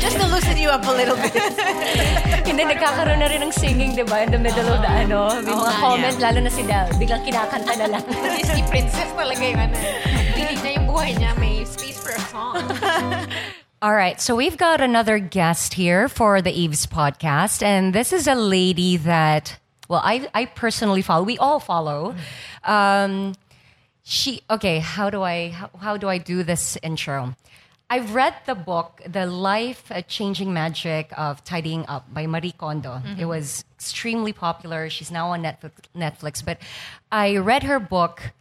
Just to loosen you up a little bit. Hindi, nagkakaroon na rin ng singing, di ba? In the middle of the ano. May mga comment, lalo na si Del. Biglang kinakanta na lang. Disney princess talaga yung ano. Hindi na yung buhay niya. May space for a song. All right, so we've got another guest here for the Eves podcast, and this is a lady that, well, I, I personally follow. We all follow. Um, she, okay, how do I, how, how do I do this intro? I've read the book, The Life Changing Magic of Tidying Up by Marie Kondo. Mm-hmm. It was extremely popular. She's now on Netflix, Netflix, but I read her book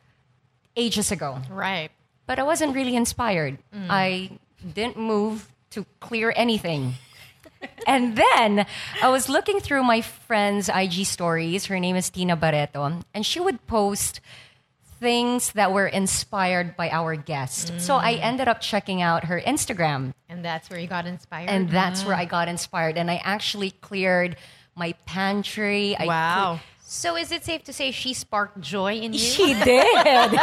ages ago right. but I wasn't really inspired. Mm. I didn't move to clear anything. and then I was looking through my friend's IG stories. Her name is Tina Barreto, and she would post things that were inspired by our guest. So I mm. ended up checking out her Instagram, And that's where you got inspired. and that's where I mm. got inspired. And I actually cleared my pantry. I Wow. so is it safe to say she sparked joy in you? She did.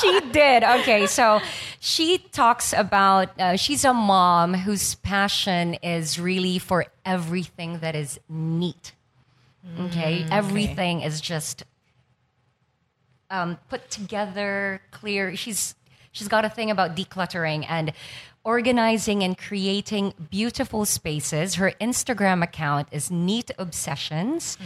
she did. Okay, so she talks about uh, she's a mom whose passion is really for everything that is neat. Mm, okay, everything is just um, put together, clear. She's she's got a thing about decluttering and organizing and creating beautiful spaces. Her Instagram account is Neat Obsessions,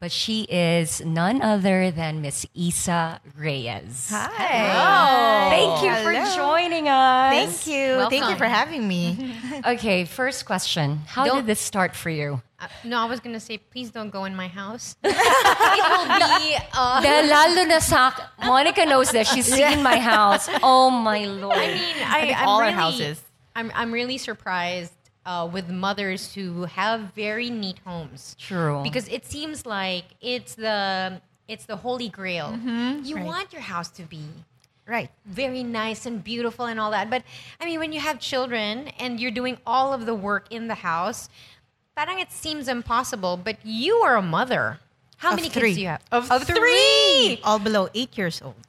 but she is none other than Miss Issa Reyes. Hi. Thank you for joining us. Thank you. Thank you for having me. Okay, first question. How Don't- did this start for you? Uh, no, I was gonna say, please don't go in my house. it will be. Uh, Dahil lalo na sa Monica knows this. She's seen my house. Oh my lord. I mean, I, think I'm all our really, houses. I'm I'm really surprised uh, with mothers who have very neat homes. True. Because it seems like it's the it's the holy grail. You want your house to be Right. very nice and beautiful and all that. But I mean, when you have children and you're doing all of the work in the house, parang it seems impossible. But you are a mother. How Of many three. kids do you have? Of, three. All below eight years old.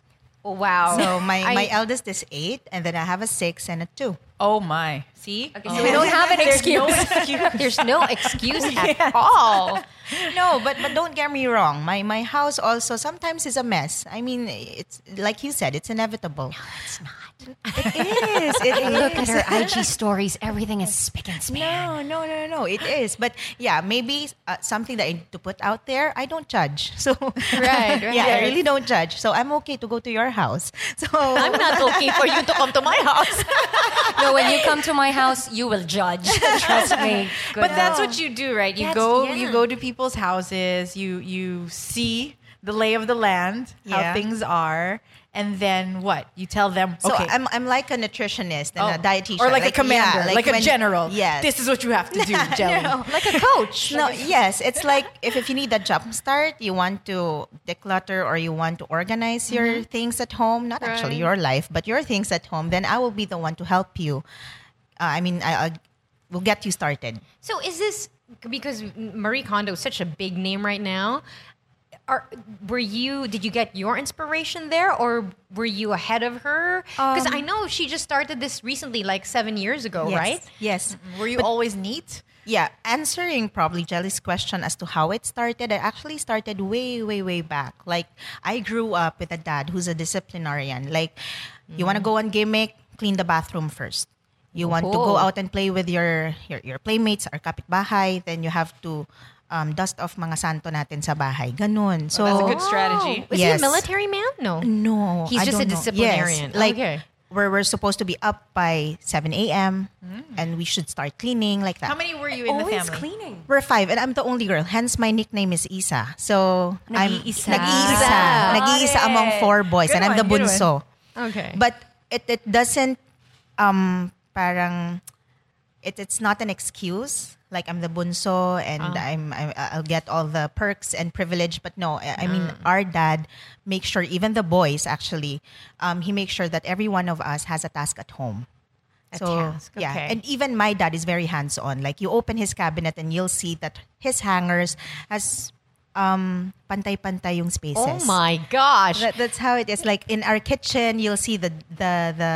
wow. So my, I- my eldest is eight, and then I have a six and a two. Oh my. See? Okay, so oh. we don't have an excuse. There's no excuse at all. No, but but don't get me wrong. My my house also sometimes is a mess. I mean, it's like you said, it's inevitable. No, it's not. It is. It is. Look at her IG stories. Everything is spick and span. No, no, no, no. It is, but yeah, maybe uh, something that I need to put out there. I don't judge, so Right, right. yeah, I really don't judge. So I'm okay to go to your house. So I'm not okay for you to come to my house. No, when you come to my house, you will judge. Trust me. but that's what you do, right? You That's- go yeah. you go to people's houses, you you see the lay of the land, how things are, and then what? You tell them, So okay. I'm, I'm like a nutritionist and a Oh. dietitian. Or like, a commander, yeah, like, a when- general. Yes. This is what you have to do, Jelly. like a coach. No, yes, it's like if, if you need a jump start, you want to declutter or you want to organize your things at home, not actually your life, but your things at home, then I will be the one to help you. Uh, I mean, I, I will get you started. So is this because Marie Kondo is such a big name right now? Are were you? Did you get your inspiration there, or were you ahead of her? Because I um, know she just started this recently, like seven years ago, Yes. right? Yes. Mm-hmm. Were you always neat? Yeah, answering probably Jelly's question as to how it started, it actually started way, way, way back. Like, I grew up with a dad who's a disciplinarian. Like, you want to go mm-hmm. on gimmick, clean the bathroom first. You want to go Oh. out and play with your, your, your playmates or kapitbahay, then you have to um, dust off mga santo natin sa bahay. Ganun. So, that's a good strategy. Was Yes. he a military man? No. No, He's I just a disciplinarian. Yes, like Okay. we're we're supposed to be up by seven a.m. and we should start cleaning like that. How many were you in the Always family? cleaning. We're five, and I'm the only girl. Hence, my nickname is Isa. So Nag-iisa. I'm nag-iisa, nag-iisa among four boys, Good and I'm the one, bunso. Okay. But it it doesn't um parang it it's not an excuse. Like I'm the bunso and I'm, I'm I'll get all the perks and privilege. But no, I, I mean our dad makes sure even the boys actually, um, he makes sure that every one of us has a task at home. A so task, yeah, okay. and even my dad is very hands on. Like you open his cabinet and you'll see that his hangers has um pantay-pantay yung spaces. oh my gosh. That, that's how it is. Like in our kitchen, you'll see the the the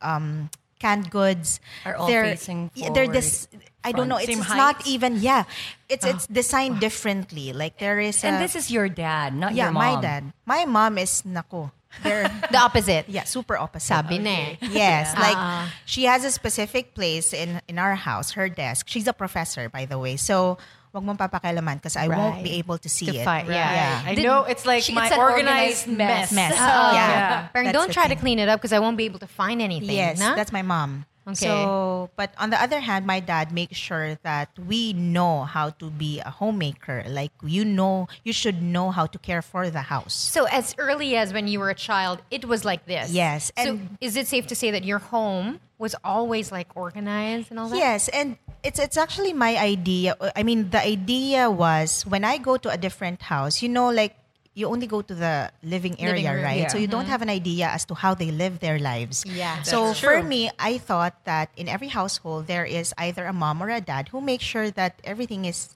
um, canned goods Are all they're, facing yeah, They're this. I don't know. It's, it's not even. Yeah, it's it's designed differently. Like there is. And a- this is your dad, not yeah, your mom. Yeah, my dad. My mom is nako. They're the opposite. yeah, super opposite. Sabi na eh. Yes, like Ah. she has a specific place in in our house, her desk. She's a professor, by the way. So, wag mong papakialaman because I won't be able to see To it. fight, yeah. I Did- know it's like she- my it's an organized, organized mess. mess. Mess. Oh, yeah. Parang don't the try to clean it up because I won't be able to find anything. Yes, na? that's my mom. Okay. So, but on the other hand, my dad makes sure that we know how to be a homemaker. Like you know, you should know how to care for the house. So as early as when you were a child, it was like this. Yes, So is it safe to say that your home was always like organized and all that? Yes, and it's it's actually my idea. I mean, the idea was when I go to a different house, you know, like you only go to the living area, Living room, right? yeah. So you don't have an idea as to how they live their lives. Yeah. That's So That's for me, I thought that in every household there is either a mom or a dad who makes sure that everything is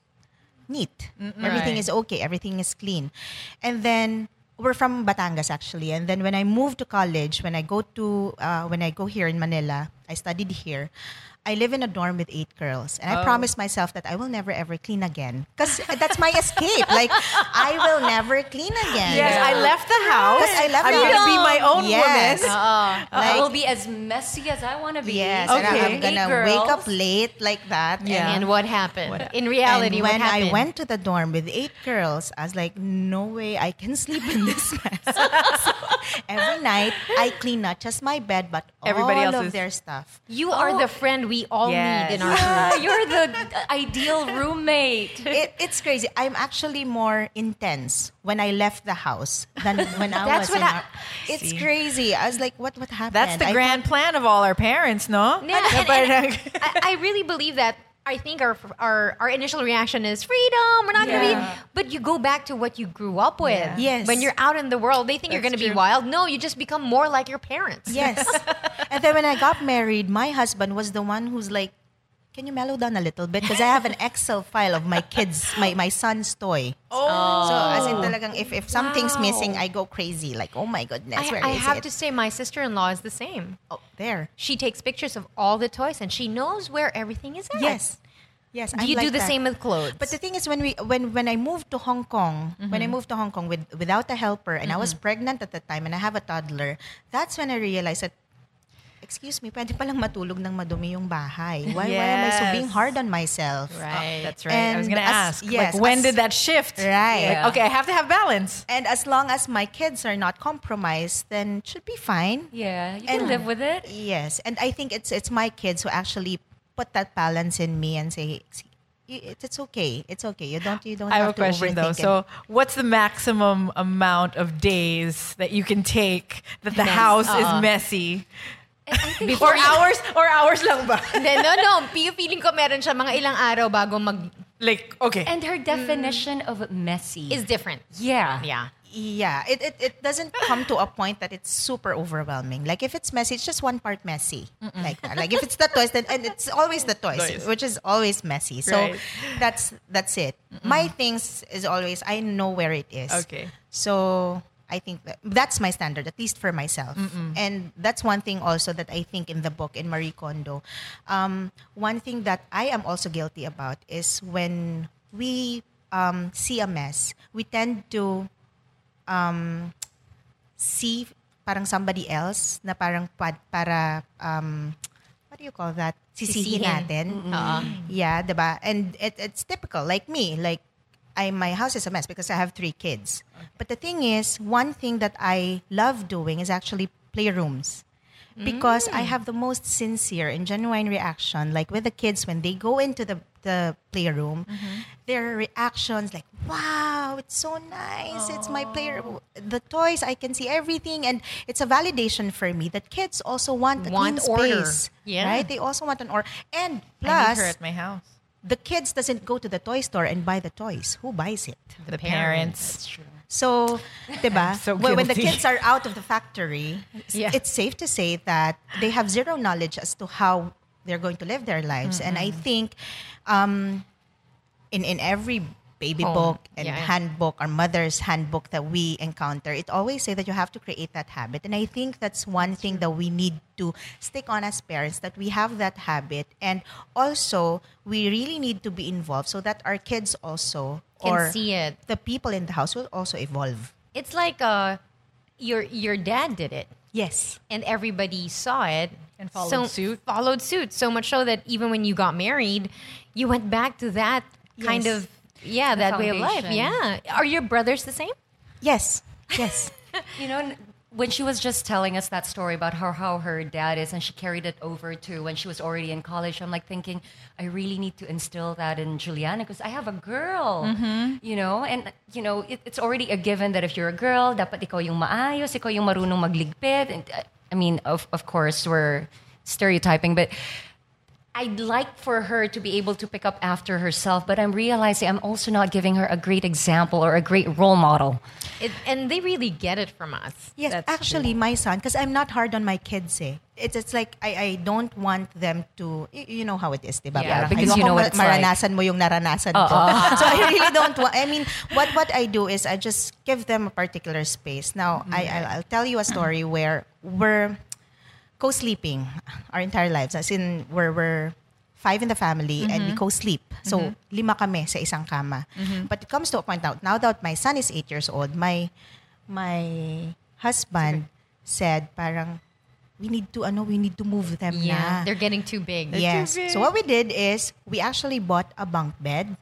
neat, everything Right. is okay, everything is clean, and then. We're from Batangas actually, and then when I moved to college, when I go to uh, when I go here in Manila, I studied here. I live in a dorm with eight girls, and I oh. promised myself that I will never ever clean again because that's my escape. Like I will never clean again. Yes, I left the house. Because I left I'm gonna be my own Yes. woman. Uh-uh. I Like- will be as messy as I want to be. Yes, Okay. and I'm gonna wake up late like that. Yeah. And what happened? In reality, and what when happened? I went to the dorm with eight girls, I was like, no way I can sleep in this mess. so every night, I clean not just my bed, but Everybody all else's. of their stuff. you are the friend we all Yes. need in our Yeah, group. you're the ideal roommate. It, it's crazy. I'm actually more intense when I left the house than when I That's was what in I- our- It's crazy. I was like, what what happened? That's the I grand plan of all our parents, no? Yeah, and- Parang- uh, I, I really believe that. I think our, our our initial reaction is freedom. We're not Yeah. gonna be, but you go back to what you grew up with. Yeah. Yes. When you're out in the world, they think you're gonna be wild. No, you just become more like your parents. Yes. and then when I got married, my husband was the one who's like, "Can you mellow down a little bit?" Because I have an Excel file of my kids, my my son's toy. oh. So as in talagang if if something's missing, I go crazy. Like, oh my goodness, where I, I is have it? to say, my sister-in-law is the same. oh, there. She takes pictures of all the toys, and she knows where everything is at. Yes. Yes. Do I'm you do the that. same with clothes? But the thing is, when we when when I moved to Hong Kong, when I mm-hmm. moved to Hong Kong with without a helper, and I was mm-hmm. pregnant at the time, and I have a toddler, that's when I realized that. Excuse me, pwede palang matulog ng madumi yung bahay. Why, why am I so being hard on myself? right. That's right. I was gonna ask. yes, like, when as- did that shift? Right. Like, okay, I have to have balance. And as long as my kids are not compromised, then it should be fine. Yeah, you can live with it. Yes, and I think it's it's my kids who actually put that balance in me and say, it's okay. It's okay. You don't you don't I have have, a question though. it. So, what's the maximum amount of days that you can take that the house is uh-uh. messy? Eh, or hours? Or hours lang ba? Hindi, no, no. P- Feeling ko meron siya mga ilang araw bago mag... Like, okay. And her definition of messy Is different. yeah. Yeah. yeah, it, it it doesn't come to a point that it's super overwhelming. Like if it's messy, it's just one part messy. Like that. Like if it's the toys, then and it's always the toys, Toys. which is always messy. So Right. that's that's it. My things is always I know where it is. Okay. So I think that, that's my standard, at least for myself. And that's one thing also that I think in the book in Marie Kondo. Um, one thing that I am also guilty about is when we um, see a mess, we tend to um, see parang somebody else na parang pad, para um, what do you call that? Sisihin natin. Oo. Yeah, diba? And it, it's typical, like me, like I my house is a mess because I have three kids. But the thing is, one thing that I love doing is actually playrooms. Mm. Because I have the most sincere and genuine reaction, like with the kids when they go into the, the playroom, mm-hmm. their reactions like, wow, it's so nice. It's my playroom. The toys, I can see everything. And it's a validation for me that kids also want a Want clean order. space. Yeah. Right? They also want an order. And plus, I need her at my house. The kids doesn't go to the toy store and buy the toys. Who buys it? The, parents. So, diba? so when, when the kids are out of the factory, Yeah. it's safe to say that they have zero knowledge as to how they're going to live their lives. And I think um, in in every baby Home. book and Yeah. handbook or mother's handbook that we encounter, it always say that you have to create that habit. And I think that's one thing that we need to stick on as parents that we have that habit and also we really need to be involved so that our kids also Can or see it. the people in the house will also evolve. It's like uh, your your dad did it. Yes. and everybody saw it And followed so, suit. Followed suit so much so that even when you got married, you went back to that kind Yes. of yeah that way of life. Yeah, are your brothers the same? Yes. Yes. You know, when she was just telling us that story about how, how her dad is and she carried it over to when she was already in college, I'm like thinking, I really need to instill that in Juliana because I have a girl, you know? And, you know, it, it's already a given that if you're a girl, dapat ikaw yung maayos, ikaw yung marunong magligpit. And, uh, I mean, of, of course, we're stereotyping, but I'd like for her to be able to pick up after herself, but I'm realizing I'm also not giving her a great example or a great role model. It, and they really get it from us. Yes, That's actually, my son, because I'm not hard on my kids eh. It's, it's like, I, I don't want them to, y- you know how it is, diba? Yeah, Parang because you know what ma- it's like. maranasan mo yung naranasan ko. so I really don't want, I mean, what, what I do is I just give them a particular space. Now, I, I'll, I'll tell you a story where we're co-sleeping our entire lives. As in, we're, we're five in the family and we co-sleep. So, lima kami sa isang kama. But it comes to a point now, now that my son is eight years old, my my husband said parang we need to ano we need to move them Yeah, na. they're getting too big. yes. So what we did is we actually bought a bunk bed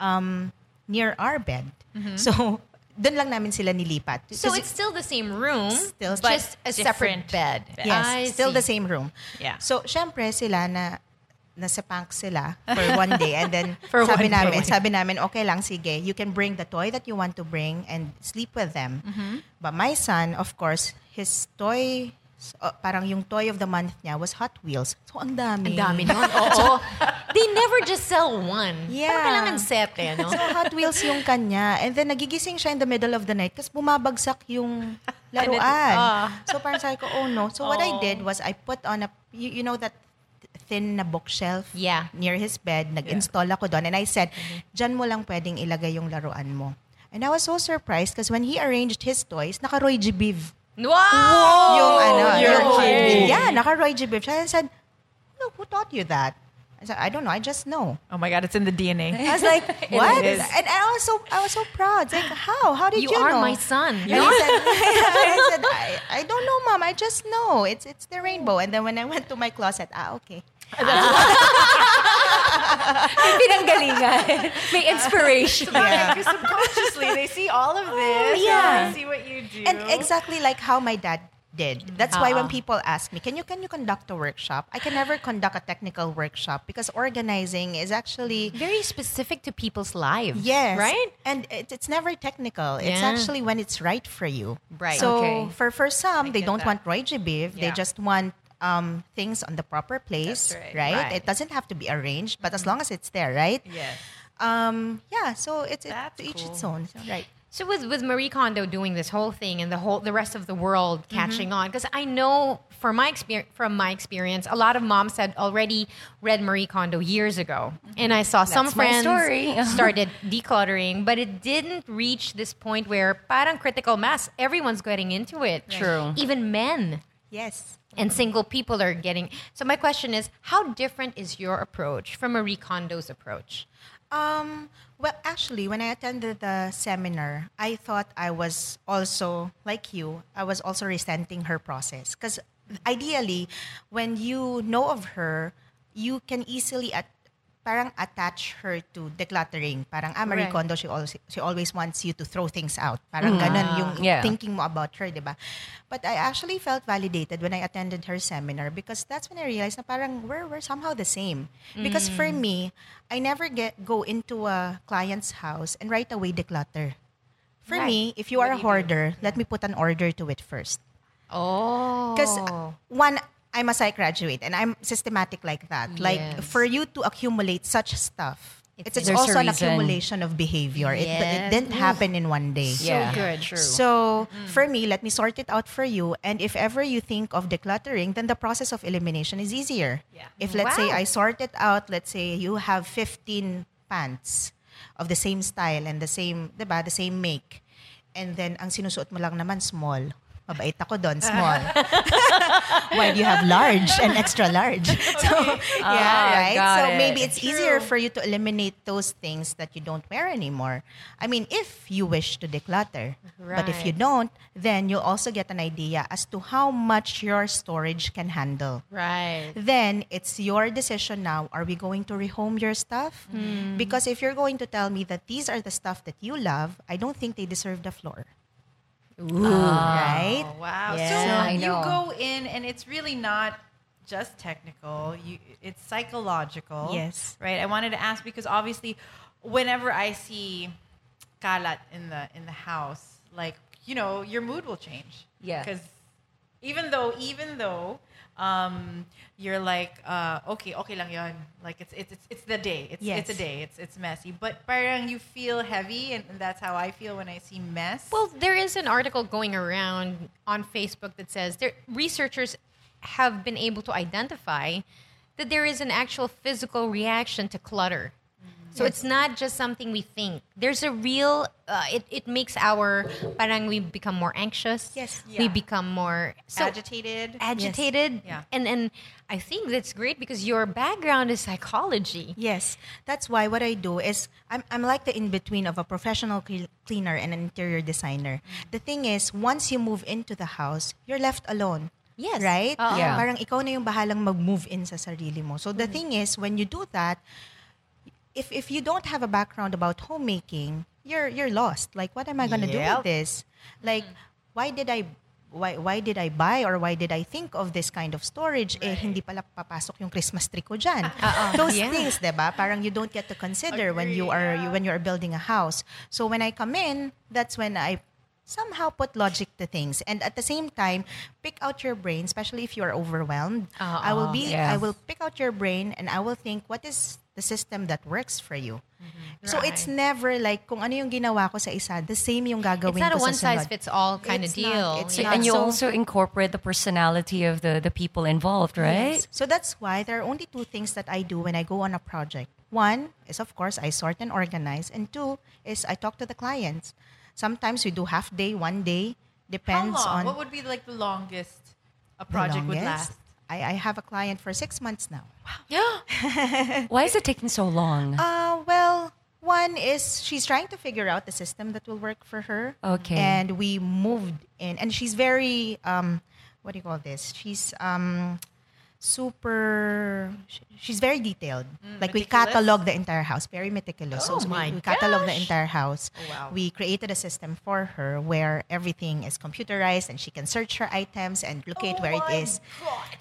um near our bed. So doon lang namin sila nilipat. So it's still the same room, Still- but Just a separate different bed. Yes, I still see. the same room. Yeah. So, syempre sila na nasa punk sila for one day and then For sabi namin, day. sabi namin, okay lang, sige, you can bring the toy that you want to bring and sleep with them. But my son, of course, his toy, uh, parang yung toy of the month niya was Hot Wheels. So, ang dami. Ang dami nun. Oo. They never just sell one. Yeah. Parang kailangan sete, no? So, Hot Wheels yung kanya. And then, nagigising siya in the middle of the night kasi bumabagsak yung laruan. ah. So, parang sabi ko, oh no. So, what I did was I put on a, you, you know that thin na bookshelf Yeah. near his bed. Nag-install ako doon. And I said, dyan mo lang pwedeng ilagay yung laruan mo. And I was so surprised because when he arranged his toys, naka Roy G. Biv. Wow! yung ano, you're yung- kidding. Yeah, naka Roy G. Biv. siya. I said, no, who taught you that? I said, I don't know. I just know. Oh my God, it's in the DNA. I was like, what? is. And I was so I was so proud. It's like, how? How did You you, are know? my son. And I said, I, said I, I don't know, mom. I just know. It's it's the rainbow. And then when I went to my closet, ah, okay. May pinanggalingan. May inspiration. Yeah. subconsciously, they see all of this. Oh, Yeah. They see what you do. And exactly like how my dad did. That's why when Uh-uh. people ask me, "Can you can you conduct a workshop?" I can never conduct a technical workshop because organizing is actually Very specific to people's lives. Yes. Right? And it, it's never technical. It's actually when it's right for you. Right. So Okay. for, for some, they don't that. want Roy G. Biv. They just want um, things on the proper place. Right. Right? Right. It doesn't have to be arranged, but as long as it's there, right? Yes. Um, yeah, so it's it, to each its own. So, right. So with with Marie Kondo doing this whole thing and the whole the rest of the world Mm-hmm. catching on because I know from my experience from my experience a lot of moms had already read Marie Kondo years ago. And I saw some That's my friends started decluttering but it didn't reach this point where parang critical mass everyone's getting into it. True. even men. Yes. and single people are getting so my question is how different is your approach from Marie Kondo's approach Um, well, actually, when I attended the seminar, I thought I was also, like you, I was also resenting her process. Because ideally, when you know of her, you can easily at, parang attach her to decluttering. Parang, ah, Marie Right. Kondo, she always, she always wants you to throw things out. Parang ganun yung Yeah. thinking mo about her, di ba? But I actually felt validated when I attended her seminar because that's when I realized na parang we're, we're somehow the same. Because for me, I never get go into a client's house and right away declutter. For me, if you are a hoarder, let me put an order to it first. oh Because one, I'm a psych graduate and I'm systematic like that. Like Yes. for you to accumulate such stuff, it's, it's, a also an accumulation of behavior. It, it Yes. didn't happen in one day. yeah. good. True. So for me, let me sort it out for you. And if ever you think of decluttering, then the process of elimination is easier. Yeah. If let's say Wow. I sort it out, let's say you have 15 pants of the same style and the same, diba, the same make. And then ang sinusuot mo lang naman small. Mabait ako doon, small. Why do you have large and extra large? So, yeah, Ah, right? So it. maybe it's easier for you to eliminate those things that you don't wear anymore. I mean, if you wish to declutter. But if you don't, then you'll also get an idea as to how much your storage can handle. right Then it's your decision now. Are we going to rehome your stuff? Because if you're going to tell me that these are the stuff that you love, I don't think they deserve the floor. Ah. Right? Oh, wow. Yeah, so I you go in and it's really not just technical. You it's psychological. Yes. Right? I wanted to ask because obviously whenever I see kalat in the in the house, like, you know, your mood will change. Yeah. Cuz even though even though um, you're like uh, okay okay lang yon like it's it's it's, it's the day. It's Yes. it's a day. It's it's messy. But parang you feel heavy and, and that's how I feel when I see mess. Well, there is an article going around on Facebook that says there, researchers have been able to identify that there is an actual physical reaction to clutter. So it's not just something we think. There's a real. Uh, it it makes our parang we become more anxious. Yes. We become more so agitated agitated. Yeah. And and I think that's great because your background is psychology. Yes, that's why what I do is I'm, I'm like the in between of a professional cle- cleaner and an interior designer. The thing is, once you move into the house, you're left alone. Yes. Right? Oo. Yeah. Parang ikaw na yung bahalang mag-move in sa sarili mo. So the Mm. thing is, when you do that, if if you don't have a background about homemaking, you're you're lost. Like, what am I gonna do with this? Like, why did I why why did I buy or why did I think of this kind of storage? Eh, hindi pala papasok yung Christmas tree ko. Those Yeah. things, 'di ba? Parang you don't get to consider when you are you, when you are building a house. So when I come in, that's when I somehow put logic to things and at the same time pick out your brain especially if you are overwhelmed i will be Yeah. i will pick out your brain and i will think what is the system that works for you mm-hmm. so it's never like kung ano yung ginawa ko sa isa the same yung gagawin It's not a one size sunod. fits all kind It's of not. deal. It's Yeah. not. and you So- also incorporate the personality of the, the people involved, right? Yes. So that's why there are only two things that I do when I go on a project. One is, of course, I sort and organize, and two is I talk to the clients. Sometimes we do half day, one day, depends How long? on what would be like the longest a the project would last? I, I have a client for six months now. Yeah. Why is it taking so long? Uh, well, one is she's trying to figure out the system that will work for her. Okay. And we moved in, and she's very, um, what do you call this? She's um, super sh- she's very detailed. like we meticulous? catalog the entire house, very meticulous. Oh so we- my we, catalog the entire house. Oh, wow. We created a system for her where everything is computerized and she can search her items and locate where it is.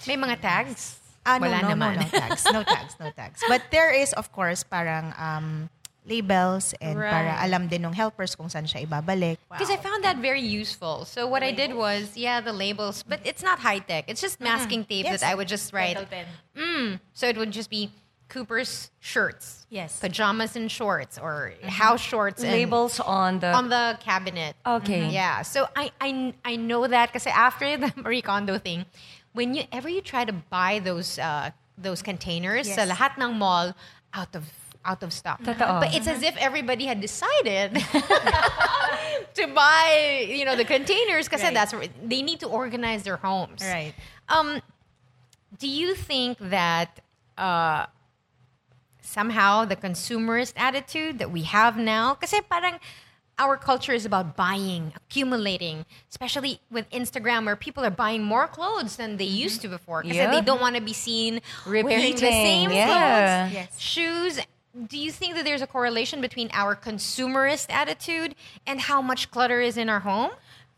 May mga tags? Ah, no, Wala no, naman. no, no tags. No tags, no tags. But there is, of course, parang um, labels and para alam din ng helpers kung saan siya ibabalik. Because I found that very useful. So what I did was, yeah, the labels, but it's not high tech. It's just masking tape Yes. that I would just write. Mm. So it would just be Cooper's shirts, Yes. pajamas and shorts, or house shorts and Labels on the. on the cabinet. okay. Yeah. So I I, I know that because after the Marie Kondo thing, when you ever you try to buy those uh, those containers sa lahat ng mall out of out of stock. Totoo. But it's as if everybody had decided to buy, you know, the containers because Right. that's where they need to organize their homes. Right. Um, do you think that uh, somehow the consumerist attitude that we have now, kasi parang our culture is about buying, accumulating, especially with Instagram where people are buying more clothes than they used to before because Yeah. they don't want to be seen wearing the same yeah. clothes, Yes. shoes. Do you think that there's a correlation between our consumerist attitude and how much clutter is in our home?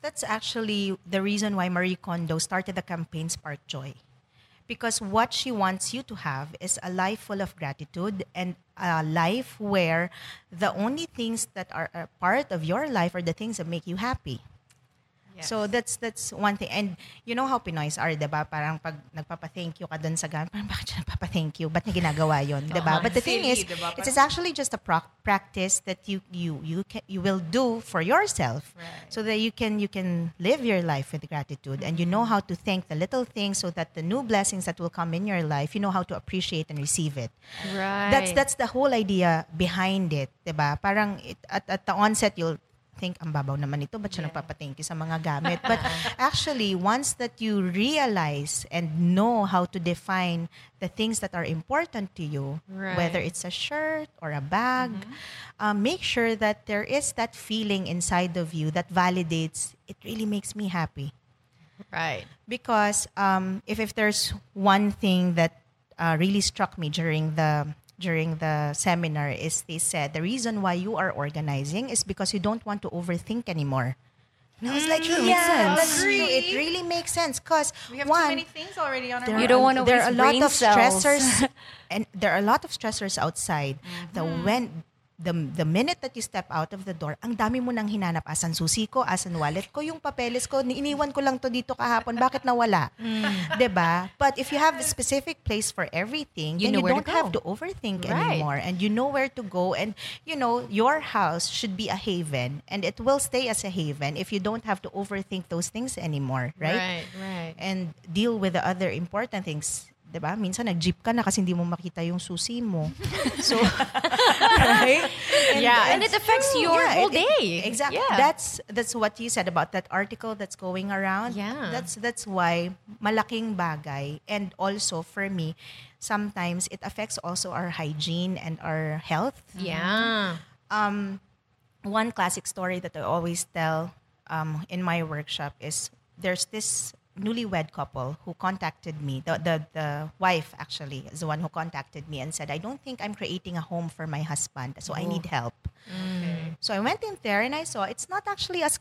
That's actually the reason why Marie Kondo started the campaign Spark Joy. Because what she wants you to have is a life full of gratitude and a life where the only things that are a part of your life are the things that make you happy. So that's that's one thing. And you know how Pinoys are, 'di ba? Parang pag nagpapa-thank you ka dun sa gamit, parang bakit siya nagpapa-thank you? Ba't niya ginagawa 'yon, 'di ba? But the thing is, Silly, 'di ba? it's actually just a proc- practice that you you you can, you will do for yourself so that you can you can live your life with gratitude and you know how to thank the little things so that the new blessings that will come in your life, you know how to appreciate and receive it. Right. That's that's the whole idea behind it, 'di ba? Parang it, at at the onset you'll think ang babaw naman ito, ba't siya nagpapa-thank you sa mga gamit? But actually, once that you realize and know how to define the things that are important to you, Right. whether it's a shirt or a bag, um, make sure that there is that feeling inside of you that validates, it really makes me happy right. because um, if if there's one thing that uh, really struck me during the during the seminar is they said the reason why you are organizing is because you don't want to overthink anymore. And I was like, True, makes yeah, sense. that's true. It really makes sense because We have one, too many things already on our there You mind. don't wanna there are a lot of cells. stressors and there are a lot of stressors outside the Mm-hmm. when the the minute that you step out of the door ang dami mo nang hinanap. Asan susi ko? Asan wallet ko? Yung papeles ko ni- iniwan ko lang to dito kahapon. Bakit nawala? Mm. ba but if you have a specific place for everything You then you where to don't have to overthink Right. anymore. And you know where to go. And you know your house should be a haven. And it will stay as a haven if you don't have to overthink those things anymore right? Right, right. and deal with the other important things. 'Di ba? Minsan nag-jeep ka na kasi hindi mo makita yung susi mo. So, right? Yeah, and it affects true. your Yeah, whole it- it- day. exactly. Yeah. That's that's what you said about that article that's going around. Yeah. That's that's why malaking bagay and also for me sometimes it affects also our hygiene and our health Yeah. um, one classic story that I always tell um, in my workshop is there's this newlywed couple who contacted me. The, the the wife actually is the one who contacted me and said, "I don't think I'm creating a home for my husband, so I need oh. help." So I went in there and I saw it's not actually as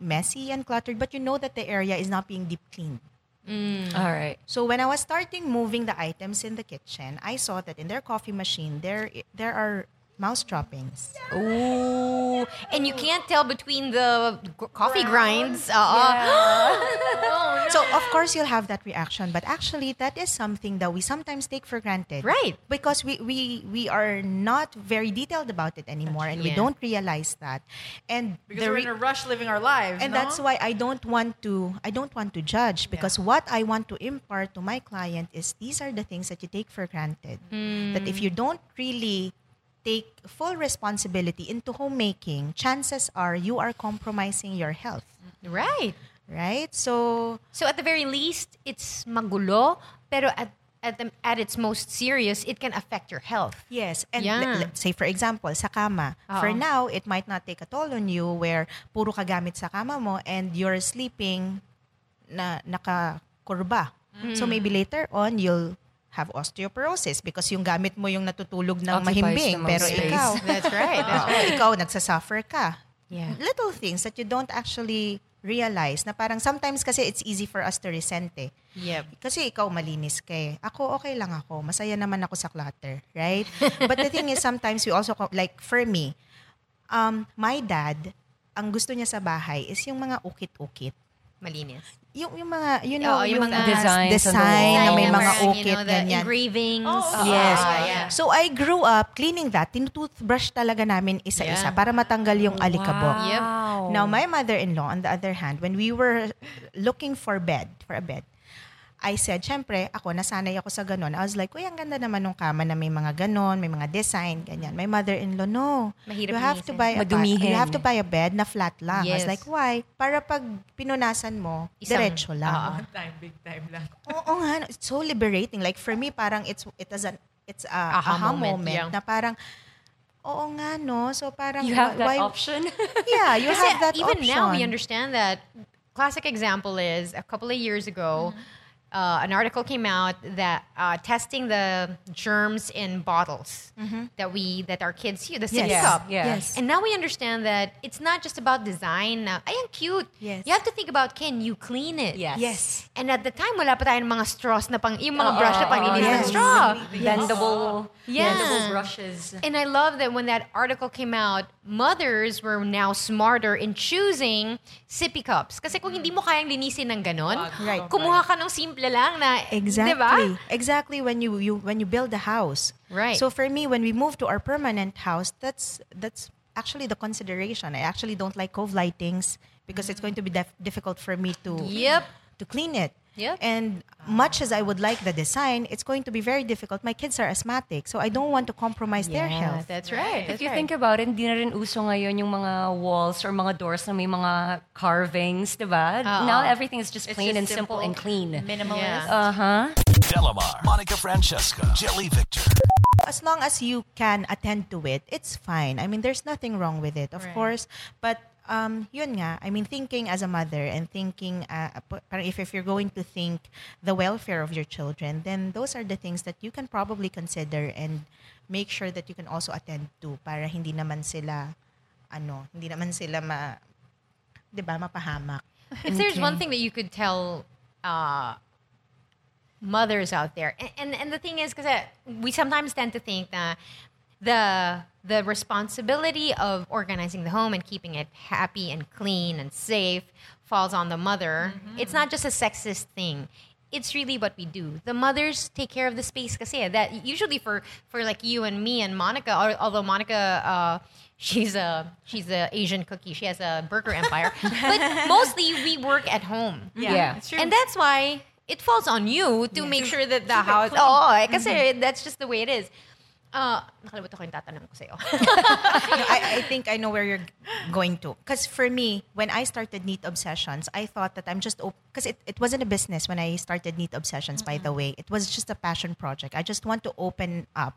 messy and cluttered, but you know that the area is not being deep cleaned. Mm. All right. So when I was starting moving the items in the kitchen, I saw that in their coffee machine there there are mouse droppings. Ooh, and you can't tell between the g- coffee grinds. Uh, So of course you'll have that reaction, but actually that is something that we sometimes take for granted. Right. Because we we, we are not very detailed about it anymore and we don't realize that. And Because the we're re- in a rush living our lives. and no? that's why I don't want to I don't want to judge because what I want to impart to my client is these are the things that you take for granted. That if you don't really take full responsibility into homemaking, chances are you are compromising your health, right. right? So So at the very least, it's magulo, pero at at, the, at its most serious, it can affect your health. Yes, and Yeah. le- let's say for example, sa kama. For Oo. now, it might not take a toll on you where puro ka gamit sa kama mo and you're sleeping na nakakurba. So maybe later on, you'll have osteoporosis because yung gamit mo yung natutulog ng Occupies mahimbing. Pero space. ikaw, That's right. That's right. ikaw nagsasuffer ka. Yeah. Little things that you don't actually realize na parang sometimes kasi it's easy for us to resent eh. Yep. Kasi ikaw malinis ka eh. Ako, okay lang ako. Masaya naman ako sa clutter. Right? But the thing is, sometimes we also, like for me, um, my dad, ang gusto niya sa bahay is yung mga ukit-ukit. Malinis. Yung, yung mga, you know, Oo, yung yung, mga design, design na may mga you ukit, know, the ganyan. engravings. Yes. Ah, yeah. So I grew up cleaning that. Tinutoothbrush talaga namin isa-isa Yeah. para matanggal yung alikabok. Yep. Now, my mother-in-law, on the other hand, when we were looking for bed, for a bed, I said, syempre, ako, nasanay ako sa ganon. I was like, uy, ang ganda naman ng kama na may mga ganon, may mga design, ganyan. My mother-in-law, no. Mahirap you have to buy a Madumihin. you have to buy a bed na flat lang. I was Yes. like, why? Para pag pinunasan mo, Isang- diretso lang. Big time, big time lang. Oo nga, no, it's so liberating. Like for me, parang it's it is an it's a Aha aha, moment, moment, yeah. na parang oo nga no. So parang You have that why, option. Yeah, you Kasi have that even option. now we understand that. Classic example is a couple of years ago, uh, an article came out that uh, testing the germs in bottles that we that our kids use, the sippy Yes. cup. Yeah. Yes. And now we understand that it's not just about design. Na, ay, ang cute. Yes. You have to think about, can you clean it? Yes. Yes. And at the time, wala pa tayong mga straws na pang, yung mga Oo, brush na pang oo, linis ng yes. straw. Bendable, Yeah. bendable brushes. And I love that when that article came out, mothers were now smarter in choosing sippy cups. Kasi kung hindi mo kayang linisin ng ganon, Right. kumuha ka ng simple lang na, Exactly. di ba? Exactly when you, you when you build a house. Right. So for me, when we moved to our permanent house, that's that's actually the consideration. I actually don't like cove lightings because it's going to be def- difficult for me to Yep. to clean it. Yep. And much as I would like the design, it's going to be very difficult. My kids are asthmatic, so I don't want to compromise their health. That's right. If That's you right. think about it, hindi na rin uso ngayon yung mga walls or mga doors na may mga carvings, di ba? Now everything is just plain and simple, and clean. Minimalist. Yeah. Uh-huh. Delamar, Monica Francesca, Jelly Victor. as long as you can attend to it, it's fine. I mean, there's nothing wrong with it, of course. But um, yun nga, I mean, thinking as a mother and thinking, uh, p- if, if you're going to think the welfare of your children, then those are the things that you can probably consider and make sure that you can also attend to para hindi naman sila, ano, hindi naman sila ma, di ba, mapahamak. If there's one thing that you could tell uh, mothers out there, and, and, and the thing is, because we sometimes tend to think that the the responsibility of organizing the home and keeping it happy and clean and safe falls on the mother. It's not just a sexist thing. It's really what we do. The mothers take care of the space kasi that usually for for like you and me and Monica, or, although Monica uh, she's a she's a Asian cookie. She has a burger empire. but mostly we work at home. Yeah. And that's why it falls on you to make sure that the house. Oh, eh, kasi that's just the way it is. Uh, nakalimutan ko yung tatanong ko sa'yo. I, I think I know where you're going to. Because for me, when I started Neat Obsessions, I thought that I'm just because it, it wasn't a business when I started Neat Obsessions. By the way, it was just a passion project. I just want to open up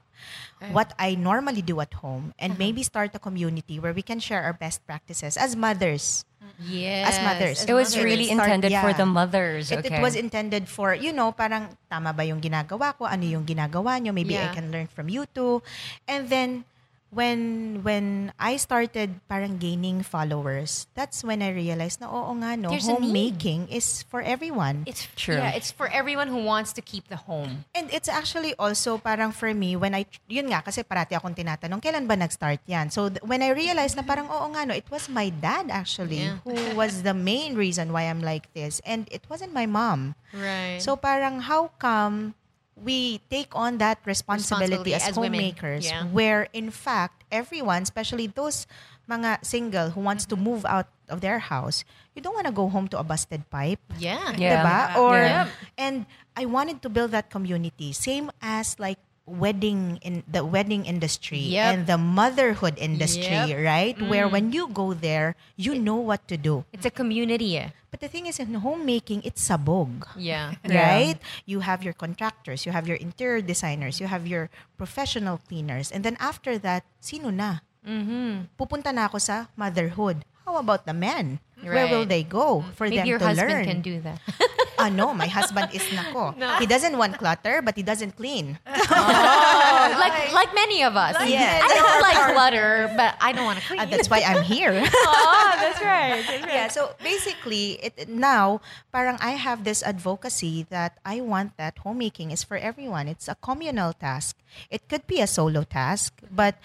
what I normally do at home and maybe start a community where we can share our best practices as mothers. Yes. As mothers. It was It really start- intended for yeah. the mothers. It, okay. it was intended for, you know, parang tama ba yung ginagawa ko? Ano yung ginagawa nyo? Maybe I Yeah. can learn from you too. And then, when when I started parang gaining followers, that's when I realized na oo nga no, There's homemaking is for everyone. It's True. Yeah, it's for everyone who wants to keep the home. And it's actually also parang for me, when I, yun nga, kasi parati akong tinatanong, kailan ba nag-start yan? So th- when I realized na parang, oo nga no, it was my dad actually Yeah. who was the main reason why I'm like this. And it wasn't my mom. Right. So parang how come we take on that responsibility, Responsibility as, as women. homemakers Yeah. where in fact everyone, especially those mga single who wants to move out of their house, you don't want to go home to a busted pipe. yeah. Yeah. Diba? Or Yeah. and I wanted to build that community. Same as like wedding in the wedding industry Yep. and the motherhood industry, Yep. right? Where when you go there, you know what to do. It's a community. eh. But the thing is in homemaking, it's sabog Yeah. right? You have your contractors, you have your interior designers, you have your professional cleaners, and then after that, sino na? Mm-hmm. Pupunta na ako sa motherhood. How about the men? Where will Right. they go for Maybe them your to husband learn? can do that. Ah, no, my husband is nako. He doesn't want clutter, but he doesn't clean. like like many of us. Yes. I don't like clutter, but I don't want to clean. Ah, that's why I'm here. oh, that's right. That's right. yeah, so basically, it now, parang I have this advocacy that I want that homemaking is for everyone. It's a communal task. It could be a solo task, but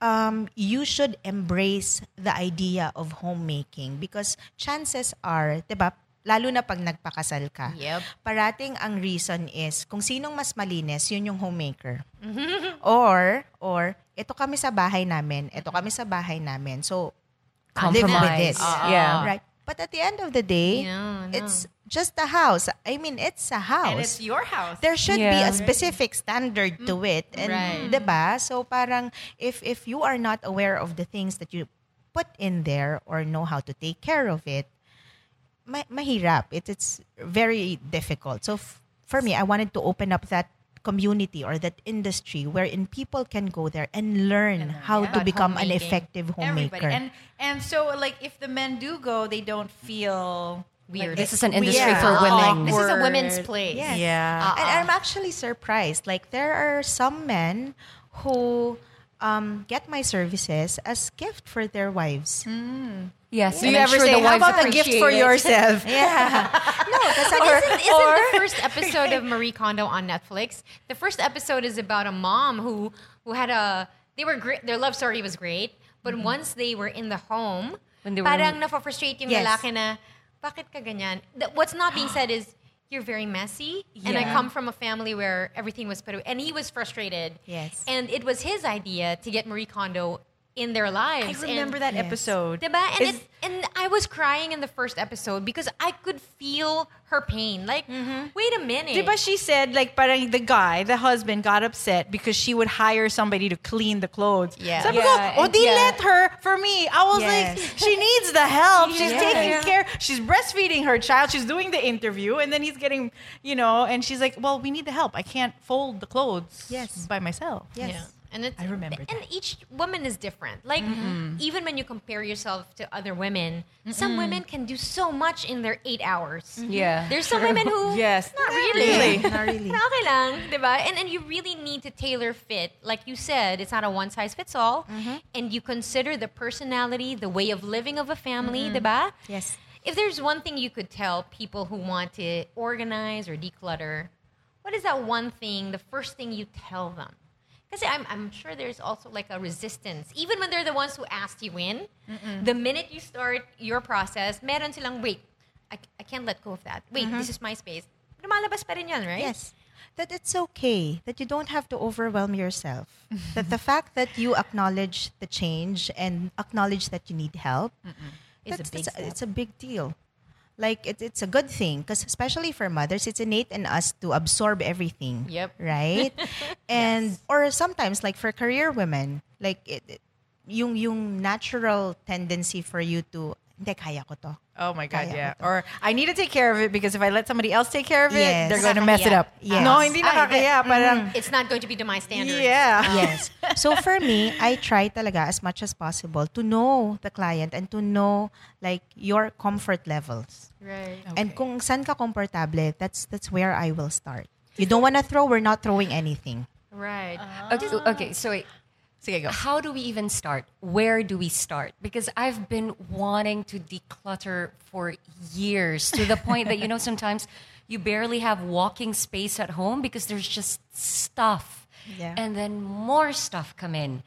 um, you should embrace the idea of homemaking because chances are, di ba, lalo na pag nagpakasal ka, Yep. parating ang reason is kung sinong mas malinis, yun yung homemaker. Or, or, ito kami sa bahay namin, ito kami sa bahay namin. So, live with Compromise. this. Yeah. Right. But at the end of the day, No, no. it's just a house. I mean, it's a house. And it's your house. there should be Yeah. a specific standard to it. And Right. 'di ba? So parang if if you are not aware of the things that you put in there or know how to take care of it, ma- mahirap. It, it's very difficult. So f- for me, I wanted to open up that community or that industry wherein people can go there and learn how to About become an homemaking. effective Everybody. homemaker. And and so like if the men do go, they don't feel Weird. like This is an industry weird. for women. This is a women's place. Yes. Yeah. And I'm actually surprised. Like there are some men who um, get my services as gift for their wives. Yes. Do you I'm ever sure say, the "How wives about a gift for it." yourself"? Yeah. no, because Isn't, isn't the first episode of Marie Kondo on Netflix? The first episode is about a mom who who had a they were great. Their love story was great, but mm-hmm. once they were in the home, When they were- parang na-frustrate yung Yes. lalaki na bakit ka ganyan? The- What's not being said is you're very messy, and I come from a family where everything was put. away And he was frustrated. Yes. and it was his idea to get Marie Kondo in their lives. I remember and, that episode. Diba? And, Is- it, and I was crying in the first episode because I could feel her pain. Like, mm-hmm. wait a minute. Diba she said like parang the guy, the husband got upset because she would hire somebody to clean the clothes. Yeah. Sabi Yeah, ko, oh, and- di yeah. let her for me. I was Yes. like, she needs the help. She's Yeah. taking care. She's breastfeeding her child. She's doing the interview and then he's getting, you know, and she's like, well, we need the help. I can't fold the clothes Yes. by myself. Yes. Yeah. And it's, I remember And that. each woman is different. Like, mm-hmm. even when you compare yourself to other women, some women can do so much in their eight hours. Mm-hmm. Yeah. There's some women who, Yes. not Not really. Not really. Okay lang, diba? And, and you really need to tailor fit. Like you said, it's not a one size fits all. Mm-hmm. And you consider the personality, the way of living of a family, diba? Yes. If there's one thing you could tell people who want to organize or declutter, what is that one thing, the first thing you tell them? Because I'm, I'm sure there's also like a resistance. Even when they're the ones who asked you in, the minute you start your process, meron silang, wait, I, I can't let go of that. Wait, mm-hmm. this is my space. Lumalabas pa rin yan, right? Yes. That it's okay, that you don't have to overwhelm yourself. that the fact that you acknowledge the change and acknowledge that you need help, Is a big that's it's a big deal. Like it, it's a good thing because especially for mothers, it's innate in us to absorb everything. Yep. Right. and or sometimes like for career women, like it, it- yung yung natural tendency for you to hindi kaya ko to. Oh my God, Kaya yeah. Or I need to take care of it because if I let somebody else take care of it, Yes. they're going to mess it up. Yes. No, hindi Ay, nakakaya. Eh, parang, mm-hmm. It's not going to be to my standards. yeah. Yes. So for me, I try talaga as much as possible to know the client and to know like your comfort levels. Right. And kung saan ka komportable, that's that's where I will start. You don't want to throw, we're not throwing anything. Right. Ah. Okay, okay, so wait. Sige, go. How do we even start? Where do we start? Because I've been wanting to declutter for years to the point that, you know, sometimes you barely have walking space at home because there's just stuff. Yeah. And then more stuff come in.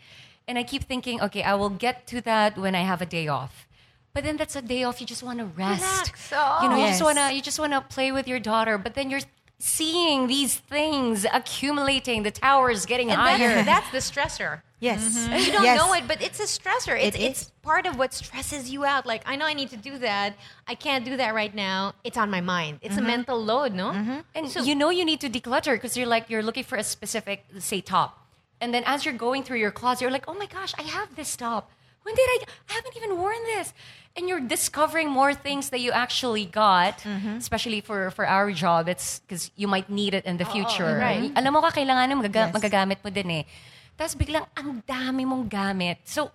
And I keep thinking, okay, I will get to that when I have a day off. But then that's a day off you just want to rest. Relax. Oh. You know, you just want to you just want to play with your daughter, but then you're seeing these things accumulating, the towers getting And higher. that's, that's the stressor. Yes. Mm-hmm. You don't Yes. know it, but it's a stressor. It's, It it's part of what stresses you out. Like, I know I need to do that. I can't do that right now. It's on my mind. It's a mm-hmm. mental load, no? Mm-hmm. And so, you know you need to declutter because you're like you're looking for a specific say top. And then as you're going through your closet, you're like, oh my gosh, I have this top. When did I? I haven't even worn this. And you're discovering more things that you actually got, especially for for our job. It's because you might need it in the future. right. Alam mo ka, kailangan mo magaga- Yes. magagamit mo din eh. Tapos biglang ang dami mong gamit. So,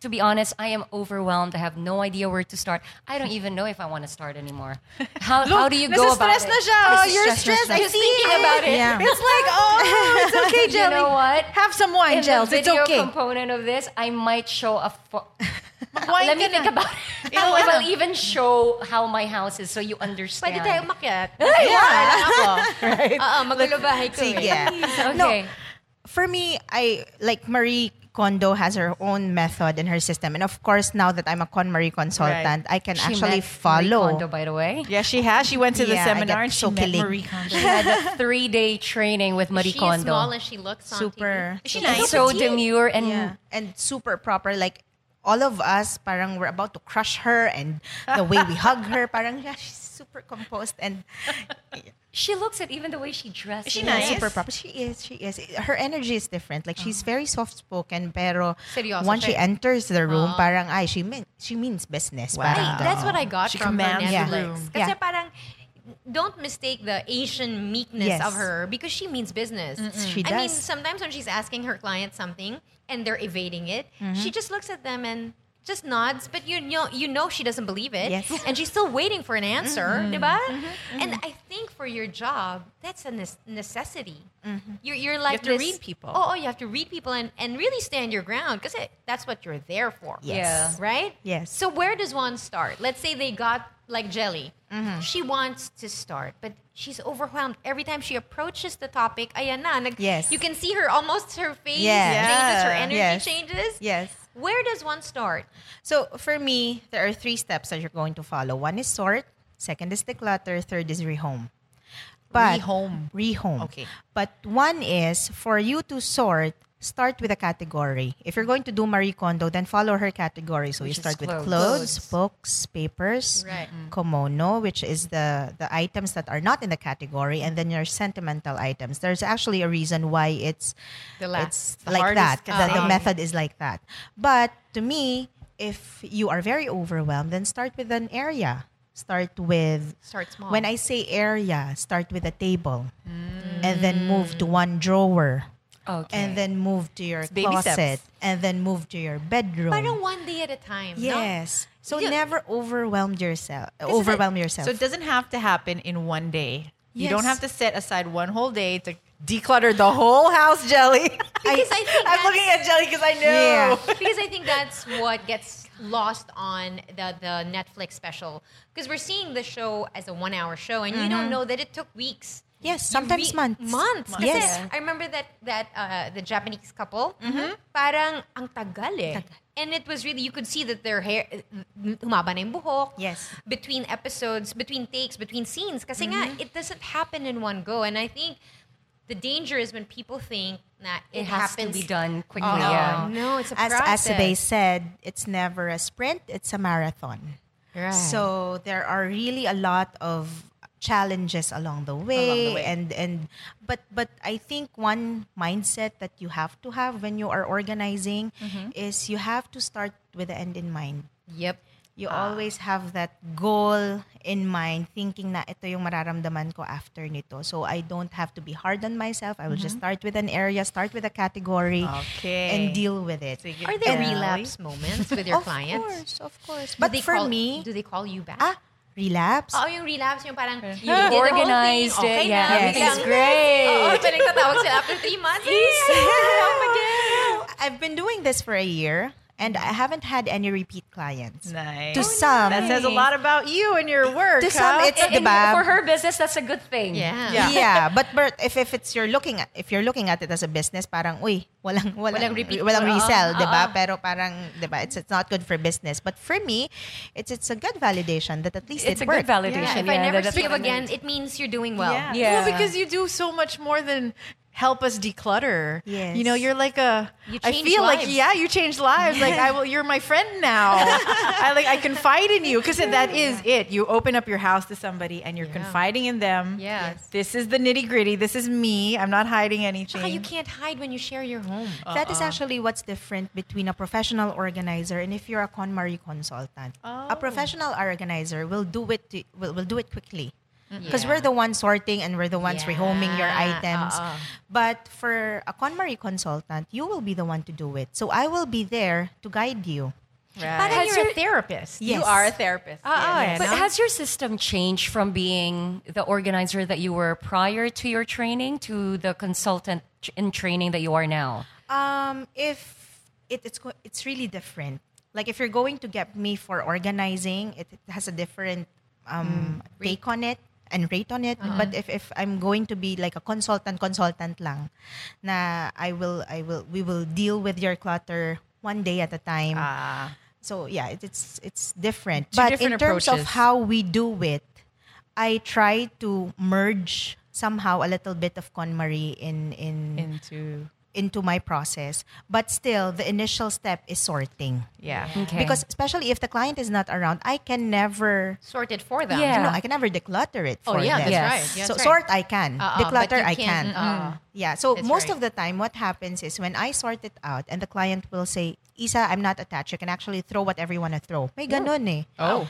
to be honest, I am overwhelmed. I have no idea where to start. I don't even know if I want to start anymore. How, how do you go about it? na siya. Oh, you're stressed. I see thinking it. about it. Yeah. It's like, oh, it's okay, Jelly. You know what? Have some wine, In Gels. It's okay. component of this, I might show a. Fo- Let me think na. about it. I will even show how my house is so you understand. Pwede tayo umakyat. Yeah. right? Oo, magulo bahay ko Sige. eh. Okay. for me, I like Marie Kondo has her own method and her system, and of course, now that I'm a KonMari consultant, I can She actually met follow. Marie Kondo, by the way. Yeah, she has. She went to the Yeah, seminar get and she so met kilig. Marie Kondo. She had a three-day training with Marie She Kondo. is small and she looks Super. TV. Is she She's nice? so demure and yeah, and super proper. Like all of us, parang we're about to crush her, and the way we hug her, parang yeah, she's super composed and she looks at even the way she dresses. Is she yeah, nice? super proper. She is. She is. Her energy is different. Like she's very soft spoken, pero Seryoso once she eh. enters the room, parang ay she mean she means business. Wow. Parang Ay, that's what I got She from her commands the Netflix. room. Kasi Yeah. parang, don't mistake the Asian meekness Yes. of her because she means business. She does. I mean, sometimes when she's asking her client something and they're evading it, Mm-hmm. she just looks at them and just nods, but you know you know she doesn't believe it. Yes. And she's still waiting for an answer, Mm-hmm. diba? And I think for your job, that's a nes- necessity. Mm-hmm. You're, you're like to this- read people. Oh, oh, you have to read people and, and really stand your ground because that's what you're there for. Yes. Right? Yes. So where does one start? Let's say they got like Jelly. Mm-hmm. She wants to start, but she's overwhelmed every time she approaches the topic. Ayan na, nag- Yes. You can see her almost her face Yes. changes, her energy Yes. changes. Yes. Where does one start? So for me, there are three steps that you're going to follow. One is sort, second is declutter, third is rehome. But Rehome. Rehome. Okay. But one is for you to sort, start with a category. If you're going to do Marie Kondo, then follow her category. So Which you is start with clothes. clothes, books, papers, Right. Mm-hmm. komono, which is the the items that are not in the category, and then your sentimental items. There's actually a reason why it's The last. it's like that. The, the method is like that. But to me, if you are very overwhelmed, then start with an area. Start with Start small. when I say area, start with a table, mm. and then move to one drawer, Okay. and then move to your baby closet, steps. and then move to your bedroom. Parang one day at a time. no? yes. So You- never overwhelm yourself. Overwhelm yourself. So it doesn't have to happen in one day. You don't have to set aside one whole day to declutter the whole house, Jelly. Because I think I'm looking at Jelly because I know. Yeah. because I think that's what gets lost on the, the Netflix special. Because we're seeing the show as a one hour show, and you mm-hmm. don't know that it took weeks. Yes, sometimes months. Months. Kasi Yes. I remember that that uh, the Japanese couple, parang ang tagal eh. And it was really, you could see that their hair, humaba na yung buhok. Yes. Between episodes, between takes, between scenes. Kasi nga, it doesn't happen in one go. And I think the danger is when people think that it, it has happens to be done quickly. Oh, yeah. no, it's a As process. as they said, it's never a sprint; it's a marathon. Right. So there are really a lot of challenges along the way, way. and and but but I think one mindset that you have to have when you are organizing mm-hmm. is you have to start with the end in mind. Yep. You ah. always have that goal in mind, thinking na ito yung mararamdaman ko after nito. So I don't have to be hard on myself. I will just mm-hmm. start with an area, start with a category, Okay. and deal with it. Sige. Are there Jelly. relapse moments with your of clients? course, of course. Do But they for call, me, do they call you back? ah, relapse. Oh, yung relapse, yung parang you Yeah. did the whole Organized thing, it, okay yeah, na, everything's biglang- great. Oo, oh, parang tatawag sila after three months. Come again. I've been doing this for a year, and I haven't had any repeat clients. Nice. To some, That says a lot about you and your work. To some, it's And diba? for her business, that's a good thing. Yeah. Yeah. yeah. but but if if it's you're looking at if you're looking at it as a business, parang uy, walang walang Walang repeat. walang Oo, resell, oo. 'di ba? Pero parang 'di ba, it's it's not good for business. But for me, it's it's a good validation that at least It's it a good worked. Yeah, validation. if I never that- see you again, it means you're doing well. Yeah. Yeah. Well, because you do so much more than help us declutter. Yes. You know, you're like a. You I change feel like yeah, you change lives. like I will. You're my friend now. I like. I confide in you because that is it. You open up your house to somebody and you're confiding in them. Yes. This is the nitty gritty. This is me. I'm not hiding anything. Tsaka you can't hide when you share your home. Uh-uh. That is actually what's different between a professional organizer and if you're a KonMari consultant. A oh. professional organizer will do it to, will, will do it quickly. Because Yeah. we're the ones sorting and we're the ones rehoming your Yeah, items. oo. But for a KonMari consultant, you will be the one to do it. So I will be there to guide you. Parang Has you're your- a therapist. Yes. You are a therapist. Oo, eh, But no? has your system changed from being the organizer that you were prior to your training to the consultant in training that you are now? Um, if it, it's it's really different. Like if you're going to get me for organizing, it, it has a different um, take on it and rate on it. But if, if I'm going to be like a consultant, consultant lang, na I will I will we will deal with your clutter one day at a time. Ah. So yeah, it, it's it's different. Two but different in terms approaches. of how we do it, I try to merge somehow a little bit of KonMari in in Into into my process. But still, the initial step is sorting. yeah. Okay. Because especially if the client is not around, I can never. Sort it for them. Yeah. No, I can never declutter it Oh for yeah, them. that's Yes. right. Yeah, so that's sort right. I can, Uh-uh, declutter I can't, can. uh-uh. Yeah. So That's most right. of the time, what happens is when I sort it out, and the client will say, "Issa, I'm not attached. You can actually throw whatever you want to throw." May ganun eh. Oh.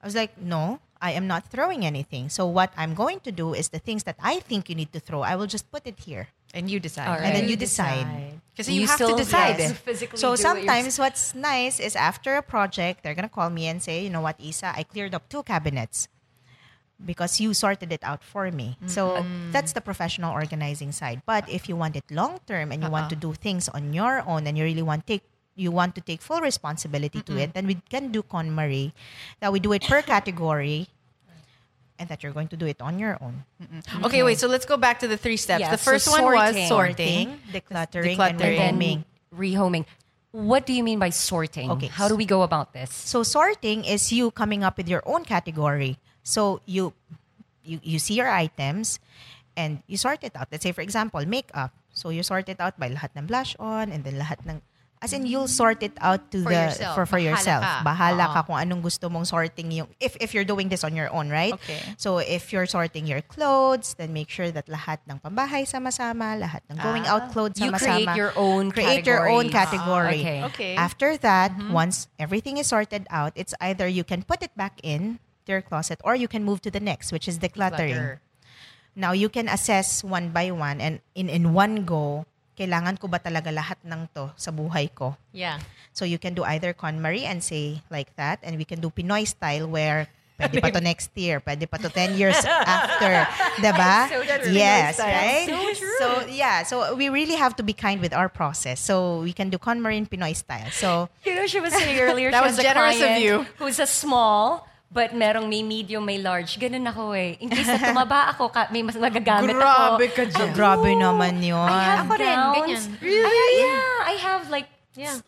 I was like, "No, I am not throwing anything. So what I'm going to do is the things that I think you need to throw, I will just put it here, And you decide. All and then you decide." Because You you, have still- to decide. yes. physically So do it sometimes what's nice is after a project, they're gonna call me and say, you know what, Issa, I cleared up two cabinets because you sorted it out for me. So that's the professional organizing side. But if you want it long term and you want uh-uh. to do things on your own and you really want take you want to take full responsibility to it, then we can do KonMari. That we do it per category and that you're going to do it on your own. Okay, wait. So let's go back to the three steps. Yeah, the so first one was sorting. sorting. decluttering, Decluttering. and and rehoming. then rehoming. What do you mean by sorting? Okay. How do we go about this? So sorting is you coming up with your own category. So you you, you see your items and you sort it out. Let's say for example, makeup. So you sort it out by lahat ng blush on and then lahat ng as in you'll sort it out to For the yourself. for for Bahala yourself. ka. Bahala Oo. ka kung anong gusto mong sorting yung if if you're doing this on your own, right? Okay. So if you're sorting your clothes, then make sure that lahat ng pambahay sama-sama, lahat ng going out clothes You sama-sama. create your own create your own category. Ah, Okay. After that, once everything is sorted out, it's either you can put it back in your closet or you can move to the next, which is decluttering. Clutter. Now you can assess one by one and in in one go, kailangan ko ba talaga lahat ng to sa buhay ko? Yeah. So you can do either KonMari and say like that and we can do Pinoy style where pwede pa to next year, pwede pa to 10 years after, 'di ba? So true. Yes, right? So true. So yeah, so we really have to be kind with our process. So we can do KonMari in Pinoy style. So You know, she was saying earlier, That she was generous of you. Who's a small, but merong may medium, may large. Ganun ako eh. In case na tumaba ako, ka, may mas magagamit ako. Grabe ka dyan. Oh, grabe naman yun. I have Ako rin, gowns. ganyan. Really? yeah, I have like Yeah.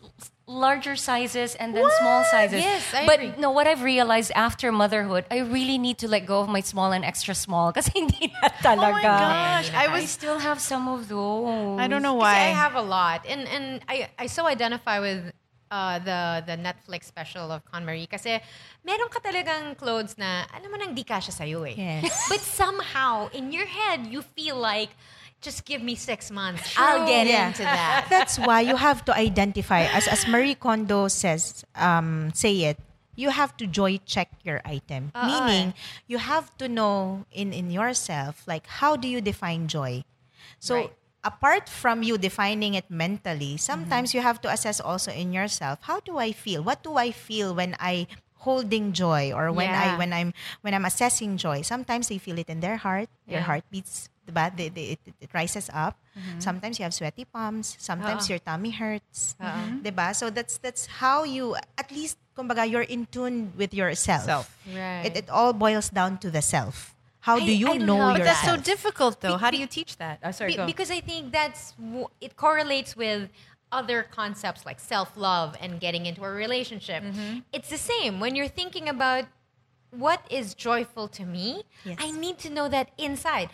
larger sizes and then small sizes. Yes, I but agree. no, what I've realized after motherhood, I really need to let go of my small and extra small kasi hindi na talaga. gosh, I I was- still have some of those. I don't know why. I have a lot, and and I I so identify with uh, the the Netflix special of KonMari kasi meron ka talagang clothes na alam mo nang di kasya sa'yo eh. Yes. But somehow in your head you feel like just give me six months, I'll get Yeah. into that. That's why you have to identify, as as Marie Kondo says, um, say it. You have to joy check your item. Oo, Meaning, you have to know in in yourself, like how do you define joy. So Right. Apart from you defining it mentally, sometimes you have to assess also in yourself, how do I feel? What do I feel when I holding joy or when I Yeah. when I'm when I'm assessing joy? Sometimes they feel it in their heart. Their Yeah. heart beats diba? They, they, it, it rises up. Sometimes you have sweaty palms. Sometimes Oo. your tummy hurts. Oo. Diba? So that's that's how you at least kumbaga you're in tune with yourself. Self. Right. It, it all boils down to the self. How do you I know But that's so difficult, though. Be- How do you teach that? Oh, sorry, Be- go. because I think that's it correlates with other concepts like self love and getting into a relationship. Mm-hmm. It's the same when you're thinking about what is joyful to me. Yes. I need to know that inside.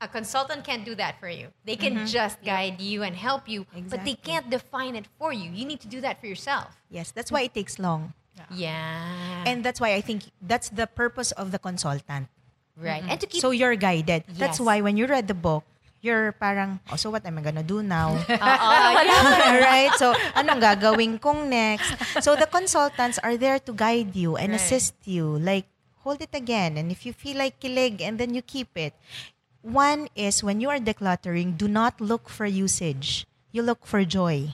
A consultant can't do that for you. They can Mm-hmm. just guide you and help you, but they can't define it for you. You need to do that for yourself. yes, that's why it takes long. Yeah. And that's why I think that's the purpose of the consultant. Right. And to keep so you're guided. That's Yes. why when you read the book, you're parang, oh, so what am I gonna do now? Uh, right? So, anong gagawin kong next? So, the consultants are there to guide you and Right. assist you. Like, hold it again. And if you feel like kilig, and then you keep it. One is when you are decluttering, do not look for usage. You look for joy.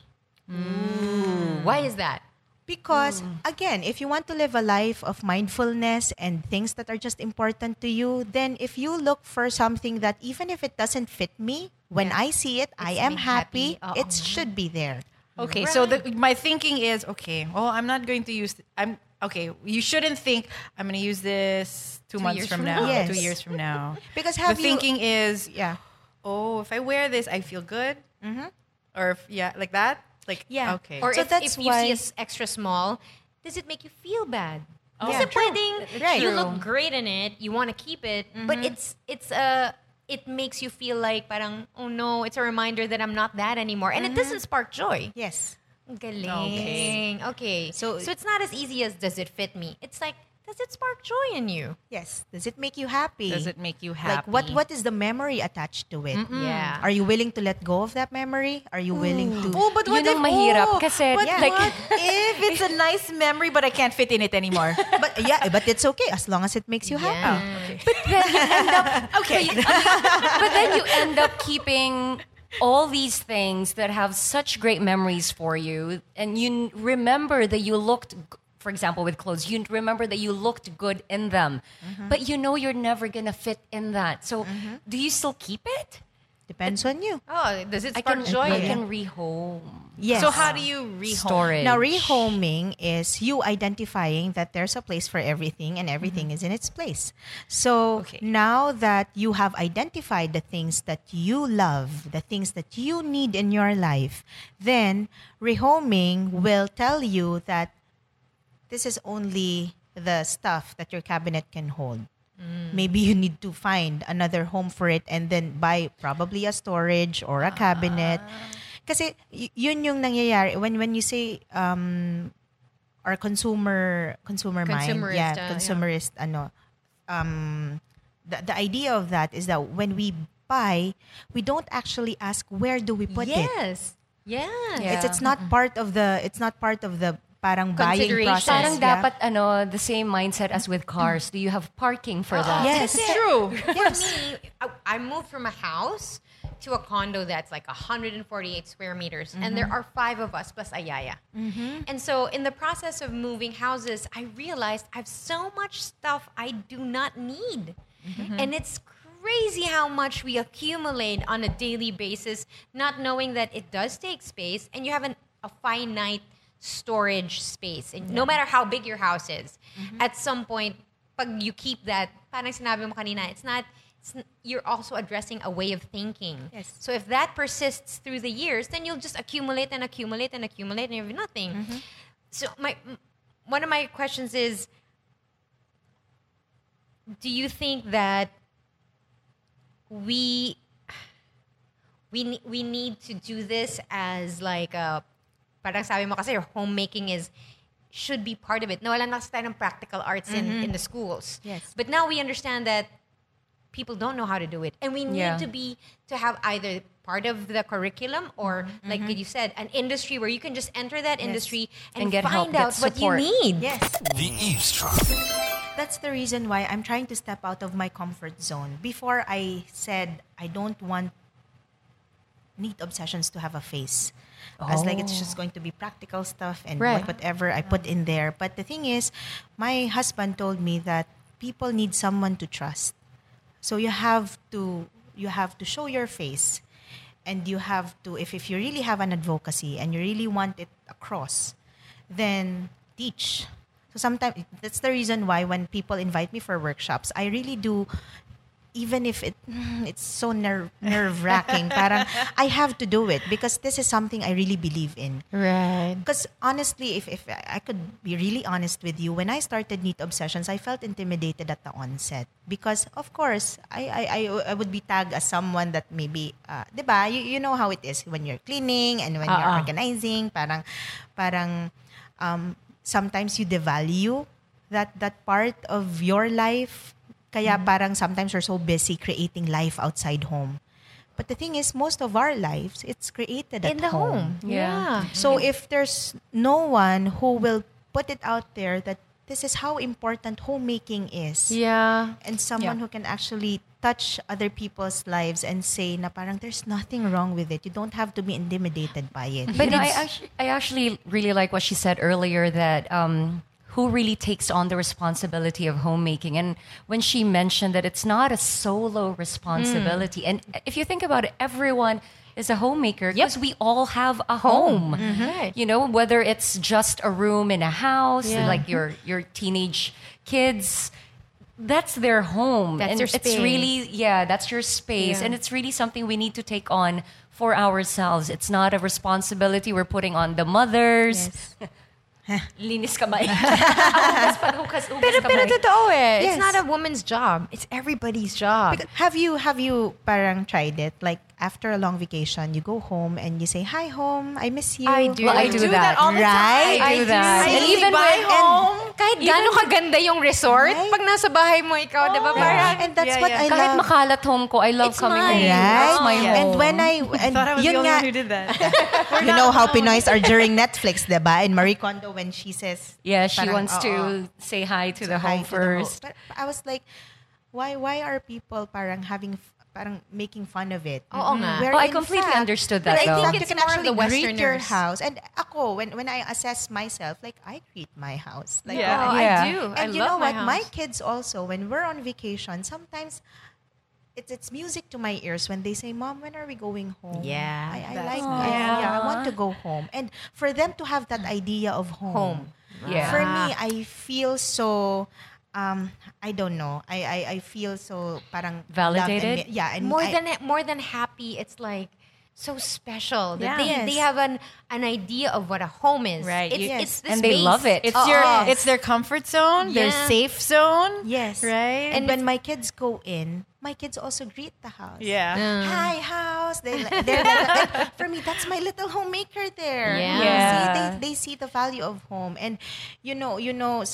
Why is that? Because mm. again, if you want to live a life of mindfulness and things that are just important to you, then if you look for something that even if it doesn't fit me, when I see it, I am happy, happy. It should be there. Okay, so the, my thinking is okay. Well, I'm not going to use. I'm okay. You shouldn't think I'm going to use this two, months from from now, now. Yes. two years from now. Because the have you- thinking is, Yeah. oh, if I wear this, I feel good, mm-hmm. or if, yeah, like that. Like Yeah. okay. Or So if, that's if you why- see us extra small, does it make you feel bad? Oh, Kasi true. pwedeng Right. Uh, you look great in it, you want to keep it, mm-hmm. but it's it's a it makes you feel like parang oh no, it's a reminder that I'm not that anymore, and it mm-hmm. doesn't spark joy. Yes. Galing. Okay. So- So so it's not as easy as does it fit me. It's like does it spark joy in you? Yes. Does it make you happy? Does it make you happy? Like what what is the memory attached to it? Yeah. Are you willing to let go of that memory? Are you willing to Oh, but what Yun if, mahirap oh, kasi, but like- what if it's a nice memory but I can't fit in it anymore? but yeah, but it's okay as long as it makes you happy. okay. but then you end up okay. But, but then you end up keeping all these things that have such great memories for you, and you n- remember that you looked. G- For example, with clothes, you remember that you looked good in them, mm-hmm. but you know you're never gonna fit in that. So, mm-hmm. do you still keep it? Depends on you. Oh, does it I spark can, joy? I in can rehome Yes. So how do you rehome? storage. Now, rehoming is you identifying that there's a place for everything and everything mm-hmm. is in its place. So Okay. now that you have identified the things that you love, the things that you need in your life, then rehoming will tell you that this is only the stuff that your cabinet can hold. Maybe you need to find another home for it and then buy probably a storage or a cabinet. Kasi y- yun yung nangyayari when when you say um our consumer consumer mind, yeah, uh, yeah. consumerist ano um the, the idea of that is that when we buy, we don't actually ask where do we put it. yes. Yes. Yeah. It's it's not part of the it's not part of the parang buying Consideration. process. Parang yeah. dapat ano, the same mindset as with cars. Do you have parking for that? Yes. it's True. For me, I, I moved from a house to a condo that's like 148 square meters, and there mm-hmm. are five of us plus Ayaya. Mm-hmm. And so, in the process of moving houses, I realized I have so much stuff I do not need, mm-hmm. and it's crazy how much we accumulate on a daily basis, not knowing that it does take space, and you have an, a finite storage space. And no matter how big your house is, mm-hmm. at some point, pag you keep that, parang sinabi mo kanina, it's not, it's, you're also addressing a way of thinking. Yes. So if that persists through the years, then you'll just accumulate and accumulate and accumulate and you have nothing. Mm-hmm. So my, one of my questions is, do you think that we we we need to do this as like a parang sabi mo kasi homemaking is should be part of it. Nawala na kasi tayo ng practical arts in, mm-hmm. in the schools. Yes. But now we understand that people don't know how to do it. And we need Yeah. to be to have either part of the curriculum or mm-hmm. like mm-hmm. you said, an industry where you can just enter that industry and, And get help, find get out what you support. need. Yes. The Eavesdrop. That's the reason why I'm trying to step out of my comfort zone. Before I said I don't want neat obsessions to have a face. As like it's just oh. going to be practical stuff and Right. whatever I put in there. But the thing is, my husband told me that people need someone to trust. So you have to you have to show your face and you have to if, if you really have an advocacy and you really want it across, then teach. So sometimes that's the reason why when people invite me for workshops, I really do even if it it's so nerve nerve wracking, parang I have to do it because this is something I really believe in. Right. Because honestly, if, if I could be really honest with you, when I started Neat Obsessions, I felt intimidated at the onset. Because, of course, I, I, I, I would be tagged as someone that maybe, uh, di ba, you, you know how it is when you're cleaning and when you're Ah, ah. organizing, parang, parang, um, sometimes you devalue that, that part of your life. Kaya parang sometimes we're so busy creating life outside home. But the thing is, most of our lives, it's created at In the home. Yeah. so if there's no one who will put it out there that this is how important homemaking is. Yeah. And someone Yeah. who can actually touch other people's lives and say na parang there's nothing wrong with it. You don't have to be intimidated by it. But I actually, I actually really like what she said earlier that um, who really takes on the responsibility of homemaking. And when she mentioned that it's not a solo hmm. responsibility. And if you think about it, everyone is a homemaker because we all have a home. Mm-hmm. Right. You know, whether it's just a room in a house, Yeah. like your your teenage kids. That's their home. That's and It's space. really, yeah, that's your space. Yeah. And it's really something we need to take on for ourselves. It's not a responsibility we're putting on the mothers. Linis kamay. Hugas pa, hugas, hugas Pero, pero kamay. totoo eh. Yes. It's not a woman's job. It's everybody's job. Because have you have you parang tried it? Like after a long vacation, you go home and you say, "Hi, home. I miss you." I do. Well, I do that. all the Right? time. I do that. And And even when- home. Kahit gano'ng kaganda yung resort, Right? pag nasa bahay mo ikaw, di ba? Yeah. Parang, And that's Yeah, what yeah. I Kahit love. makalat home ko, I love It's coming mine. home. Right? That's my home. And when I and Thought I was yun the only nga, one who did that. you know how Pinoys are during Netflix, diba? And Marie Kondo when she says, yeah, she parang, wants to say hi to the home to the home. first. But I was like, why why are people parang having parang making fun of it? Oo nga. Where Oh, I in completely fact- understood but that, I think It's you can more of actually the greet your Westerners. house. And ako, when when I assess myself, like I greet my house. Like, Yeah. oh, Yeah. I do. I and you know my what? My house. kids also, when we're on vacation, sometimes it's it's music to my ears when they say, "Mom, when are we going home?" Yeah, I, I like. nice. I, yeah, I want to go home, and for them to have that idea of home, Home. Yeah. for me, I feel so. Um, I don't know. I, I, I feel so parang love and Validated? yeah, and more I- than more than happy, it's like so special that Yeah. they, Yes. they have an an idea of what a home is. Right. It's, Yes. it's the And they love it. It's Oo. your Yes. it's their comfort zone, their safe zone. yes, Right? And when my kids go in, my kids also greet the house. yeah. Hi, house. They, they're and for me, that's my little homemaker there. Yeah. You Yeah. See, they, they see the value of home. And, you know, you know,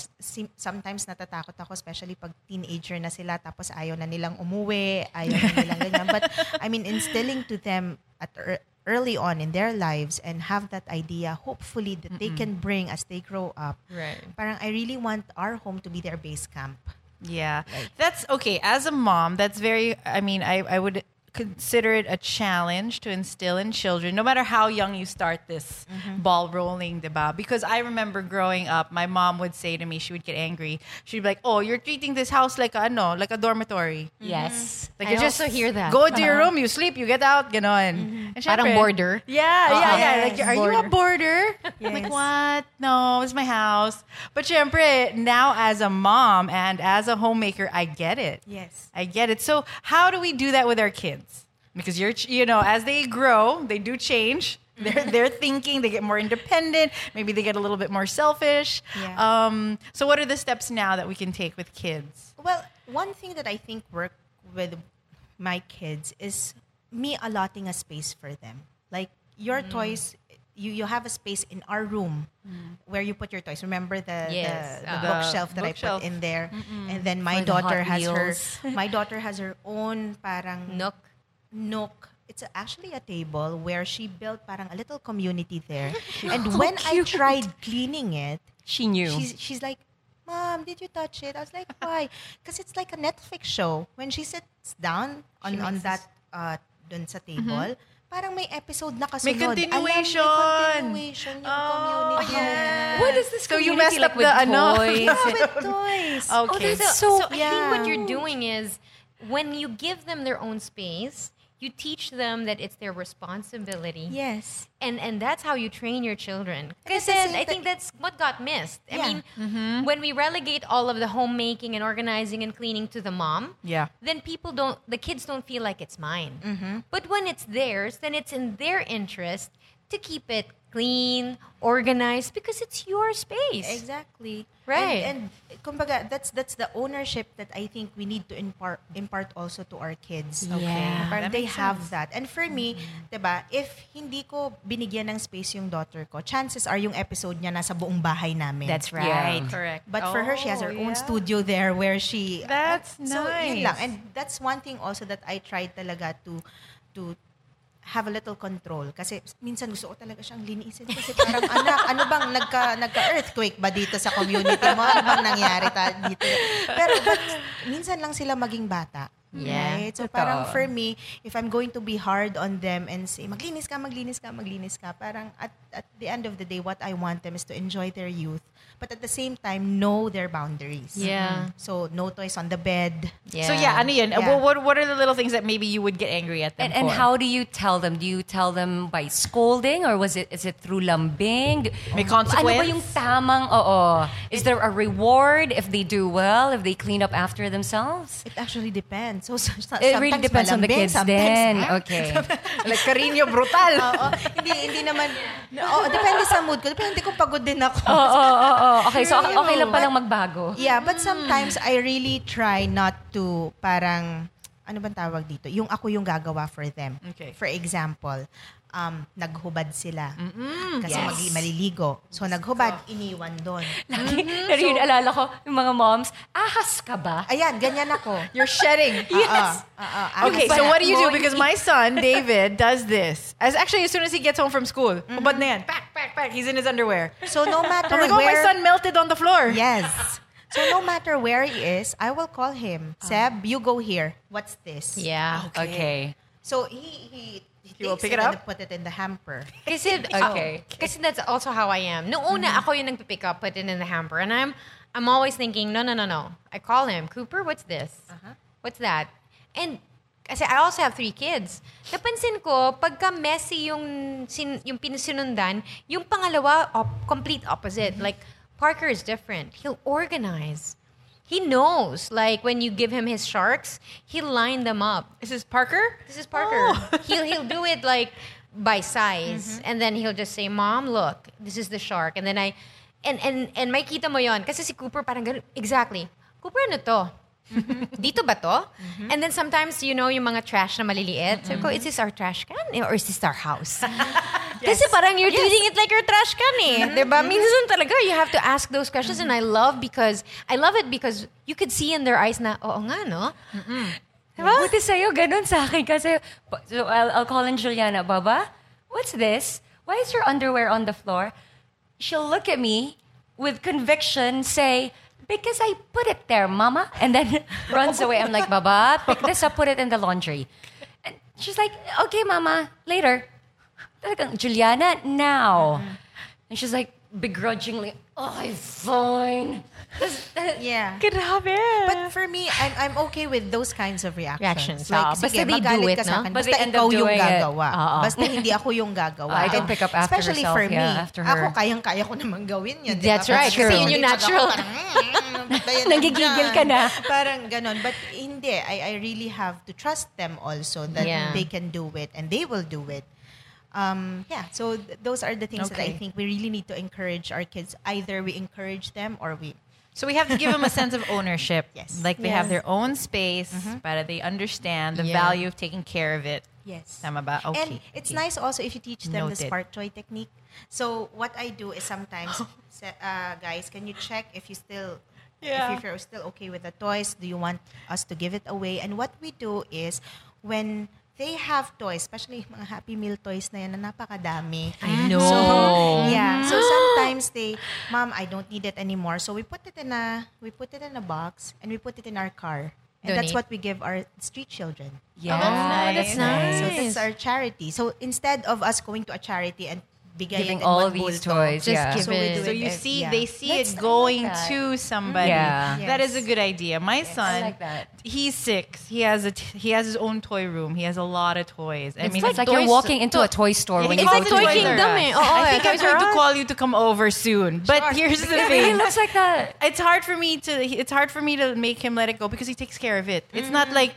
sometimes natatakot ako, especially pag teenager na sila, tapos ayaw na nilang umuwi, ayaw na nilang ganyan. But, I mean, instilling to them at ear- early on in their lives and have that idea, hopefully, that they can bring as they grow up. Right. Parang, I really want our home to be their base camp. Yeah. That's okay. As a mom, that's very, I mean, I, I would consider it a challenge to instill in children, no matter how young you start this mm-hmm. ball rolling, diba? Because I remember growing up, my mom would say to me, she would get angry. She'd be like, oh, you're treating this house like a, no, like a dormitory. Mm-hmm. Yes. Like I you just also hear that. Go to your room, you sleep, you get out, you know, mm-hmm. And Parang syempre- boarder. Yeah, yeah, uh-huh. yeah. Like, Yes, are you a boarder? I'm like, what? No, it's my house. But syempre, now as a mom and as a homemaker, I get it. Yes. I get it. So how do we do that with our kids? Because you're, you know, as they grow, they do change. They're, they're thinking, they get more independent. Maybe they get a little bit more selfish. Yeah. Um, so what are the steps now that we can take with kids? Well, one thing that I think work with my kids is me allotting a space for them. Like your Mm. toys, you, you have a space in our room where you put your toys. Remember the Yes, the, the uh, bookshelf that bookshelf. I put in there, and then my For the daughter Hot has her my daughter has her own parang Nook. Nook. It's actually a table where she built parang a little community there. and when I tried cleaning it, She knew. She's she's like, Mom, did you touch it? I was like, Why? Because it's like a Netflix show. When she sits down on on that uh dun sa table, parang may episode na kasunod. Alam, continuation. may continuation yung Oh, community. yeah. what is this So you community messed like up with the ano? toys? Yeah, with toys. Okay. that's So, so I think what you're doing is when you give them their own space, you teach them that it's their responsibility. Yes. And and that's how you train your children. Because at the then same I think that's what got missed. I Yeah. mean, mm-hmm. when we relegate all of the homemaking and organizing and cleaning to the mom, Yeah. then people don't, the kids don't feel like it's mine. Mm-hmm. But when it's theirs, then it's in their interest to keep it clean, organized, because it's your space. Exactly. Right. And, and kumbaga, that's that's the ownership that I think we need to impart impart also to our kids. Yeah. Parang they have sense. that. And for me, 'di ba, if hindi ko binigyan ng space yung daughter ko, chances are yung episode niya nasa buong bahay namin. That's Yeah. right. Correct. But for her, she has her Oh, own yeah. studio there where she. That's So yun lang. nice. And that's one thing also that I tried talaga to to have a little control. Kasi minsan gusto ko talaga siyang linisin. Kasi parang, anak, ano bang nagka, nagka-earthquake ba dito sa community mo? Ano bang nangyari ta dito? Pero but, minsan lang sila maging bata. Yeah, Right? So totoo. parang for me, if I'm going to be hard on them and say, maglinis ka, maglinis ka, maglinis ka, parang at, at the end of the day, what I want them is to enjoy their youth. But at the same time, know their boundaries. Yeah. So no toys on the bed. So yeah, ano yun? Yeah. What, what, what are the little things that maybe you would get angry at them And, and how do you tell them? Do you tell them by scolding or was it is it through lambing? May Ano consequence? ba yung tamang, oo. Is there a reward if they do well, if they clean up after themselves? It actually depends. So, so It really depends on the malambing, kids then. ah. Okay. like Carino brutal. Oo. hindi, hindi naman, oo, depende sa mood ko. Depende kung pagod din ako. Oo, oo, oo. Okay, so okay, okay lang palang magbago. Yeah, but sometimes I really try not to parang, ano bang tawag dito? Yung ako yung gagawa for them. Okay. For example, um, naghubad sila. Kasi Yes. magi- maliligo. So naghubad, iniwan doon. Lagi, pero yun, alala ko, yung mga moms, ahas ka ba? Ayan, ganyan ako. You're shedding. Yes. Uh, Okay, so what do you do? Because my son, David, does this. As actually, as soon as he gets home from school, hubad na yan. Pack, pack, pack. He's in his underwear. So no matter I'm like, oh, my where... son melted on the floor. Yes. So no matter where he is, I will call him. Seb, you go here. What's this? Yeah. Okay. So he he, he will pick it it and up? put it in the hamper. Kasi, Okay. oh, kasi that's also how I am. Noong una, ako yung nagpipick up, put it in the hamper. And I'm, I'm always thinking, no, no, no, no. I call him, Cooper, what's this? What's that? And kasi I also have three kids. Napansin ko, pagka messy yung, sin, yung pinasunundan, yung pangalawa, op- complete opposite. Like, Parker is different. He'll organize. He knows. Like, when you give him his sharks, he'll line them up. This is Parker? This is Parker. Oh. he'll he'll do it like by size, mm-hmm. and then he'll just say, "Mom, look, this is the shark." And then I, and and and may kita mo yon kasi si Cooper parang ganun, exactly. Cooper ano to? Mm-hmm. Dito ba to? Mm-hmm. And then sometimes, you know, yung mga trash na maliliit. Sabi ko, mm-hmm. is this our trash can? Eh, or is this our house? Kasi parang you're treating it like your trash can eh. Diba? Minsan talaga, you have to ask those questions. And I love because, I love it because you could see in their eyes na, oo nga, no? Diba? Buti sa'yo, ganun sa akin. Kasi, so I'll, I'll call in Juliana, Baba, what's this? Why is your underwear on the floor? She'll look at me with conviction, say, because I put it there, mama. And then runs away. I'm like, Baba, pick this up, put it in the laundry. And she's like, okay, mama, later. Juliana, now. Mm-hmm. And she's like, begrudgingly, oh, fine. Yeah. Grabe. But for me, I'm, I'm okay with those kinds of reactions. Reactions. Like, sige, Basta they do magalit it, ka sa no? akin. But Basta ikaw yung it. gagawa. Oo. Basta hindi ako yung gagawa. I don't pick up after Especially herself, for me. yeah, after her. Ako, kayang-kaya ko naman gawin yun. That's ba? right, Kasi kasi yun yung natural. "Mm, bayan lang Nagigigil dyan." ka na. Parang ganon. But hindi. I, I really have to trust them also that Yeah. they can do it and they will do it. Um, yeah, so th- those are the things that I Okay. think we really need to encourage our kids. Either we encourage them or we So we have to give them a sense of ownership. Yes. Like they have their own space, but they understand the Yeah. value of taking care of it. Yes. Tama ba? Okay. And it's okay. nice also if you teach them the Noted. smart toy technique. So what I do is sometimes, uh, guys, can you check if you still, Yeah. if you're still okay with the toys? Do you want us to give it away? And what we do is when they have toys, especially mga Happy Meal toys na yan na napakadami. I know. So, yeah. So sometimes they, Mom, I don't need it anymore. So we put it in a, we put it in a box and we put it in our car. And that's Donate. what we give our street children. Yeah. Oh, that's nice. So that's our charity. So instead of us going to a charity and Giving all one these bulto, toys, Just yeah. give So it. So you ev- see, yeah. they see That's- I it going that. to somebody. Yeah. That is a good idea. My son, like he's six. He has a t- he has his own toy room. He has a lot of toys. I It's mean, like, you're toys- walking into a toy store when you It's go like to Toy the- Kingdom Us. eh. I think I'm Toys going to call you to come over soon. But here's the It thing. really looks like that. it's hard for me to it's hard for me to make him let it go because he takes care of it. It's not like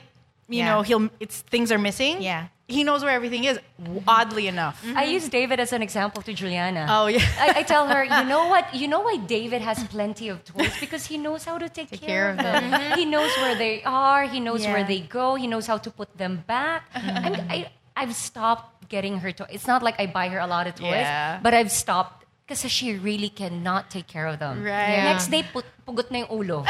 you Yeah. know he'll it's things are missing. Yeah. He knows where everything is. Oddly enough. I use David as an example to Juliana. Oh, yeah. I, I tell her, you know what? You know why David has plenty of toys because he knows how to take, care, of them. he knows where they are. He knows where they go. He knows how to put them back. Mm-hmm. I'm, I I've stopped getting her toys. It's not like I buy her a lot of toys, Yeah. but I've stopped because she really cannot take care of them. Right. Yeah. Next day, put, pugot na yung ulo.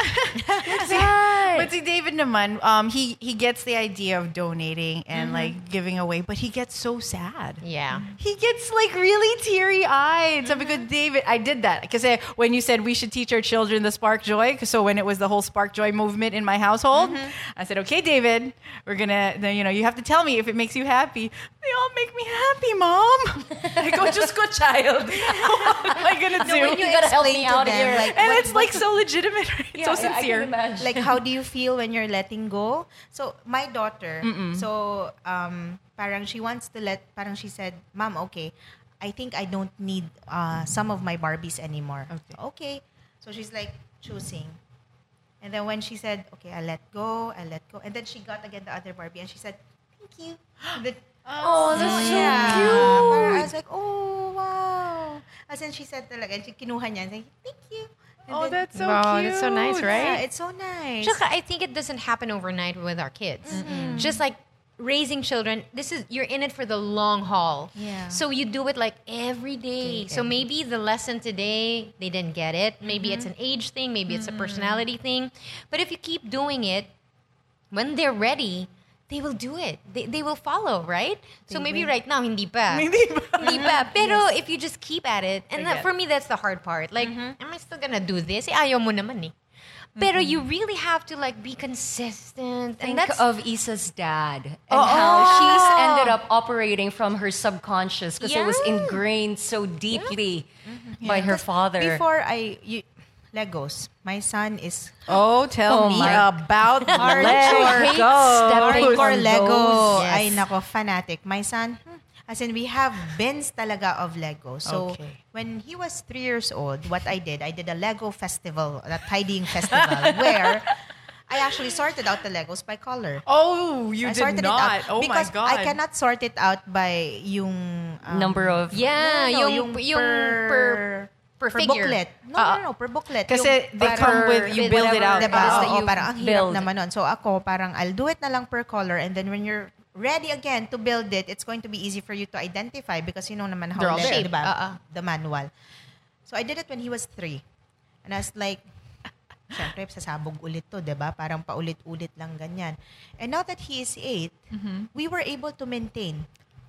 But see, David naman, um, he he gets the idea of donating and mm-hmm. like giving away, but he gets so sad. Yeah. He gets like really teary eyed. So because mm-hmm. David, I did that because eh, when you said we should teach our children the spark joy, 'cause so when it was the whole spark joy movement in my household, mm-hmm. I said, okay, David, we're gonna, you know, you have to tell me if it makes you happy. They all make me happy, mom. I go, oh, just go, child. what am I gonna do? when you You gotta help me out them, here. like, and what- it's like so legitimate, right? It's so Yeah, I- I can sincere. imagine. like how do you feel when you're letting go so my daughter so um parang she wants to let parang she said mom okay i think i don't need uh some of my barbies anymore Okay. okay so she's like choosing and then when she said okay i let go i let go and then she got again the other barbie and she said thank you And then- Oh, that's so yeah, cute. parang I was like, oh, wow. As in, she said talaga, and she kinuha niya, and like, thank you. And Oh, then- that's so Wow, cute. that's so nice, right? Yeah, it's so nice. Tsaka, I think it doesn't happen overnight with our kids. Just like raising children, this is you're in it for the long haul. Yeah. So you do it like every day. So maybe the lesson today they didn't get it. Maybe it's an age thing. Maybe it's a mm-hmm. personality thing. But if you keep doing it, when they're ready, they will do it. They, they will follow, right? so maybe right now hindi pa. Hindi pa. Hindi pa. Pero if you just keep at it, and that, for me that's the hard part. Like, am I still gonna do this? Eh, ayaw mo naman eh. Pero you really have to like be consistent. and Think that's of Issa's dad and how she's ended up operating from her subconscious because it was ingrained so deeply by her father. Before I, you, Legos, my son is Oh, tell Oh me about. Hates stepping on Lego. those. Ay, nako, fanatic. My son, hmm, as in, we have bins talaga of Lego. So, Okay. when he was three years old, what I did, I did a Lego festival, a tidying festival, where I actually sorted out the Legos by color. Oh, you I did not. it out Oh because my god. I cannot sort it out by yung um, Number of yeah, No, no, yung, yung yung per, per, per figure. booklet. No, Ah, no, no, per booklet. Kasi Yung they come with- you build it out. Diba? Oo, you parang ang hirap build. naman nun. So ako, parang I'll do it na lang per color and then when you're ready again to build it, it's going to be easy for you to identify because you know naman how They're all Lego, there. diba? Oo. The manual. So I did it when he was three. And I was like, Siyempre, sasabog ulit to, di ba? Parang paulit-ulit lang ganyan. And now that he is 8 we were able to maintain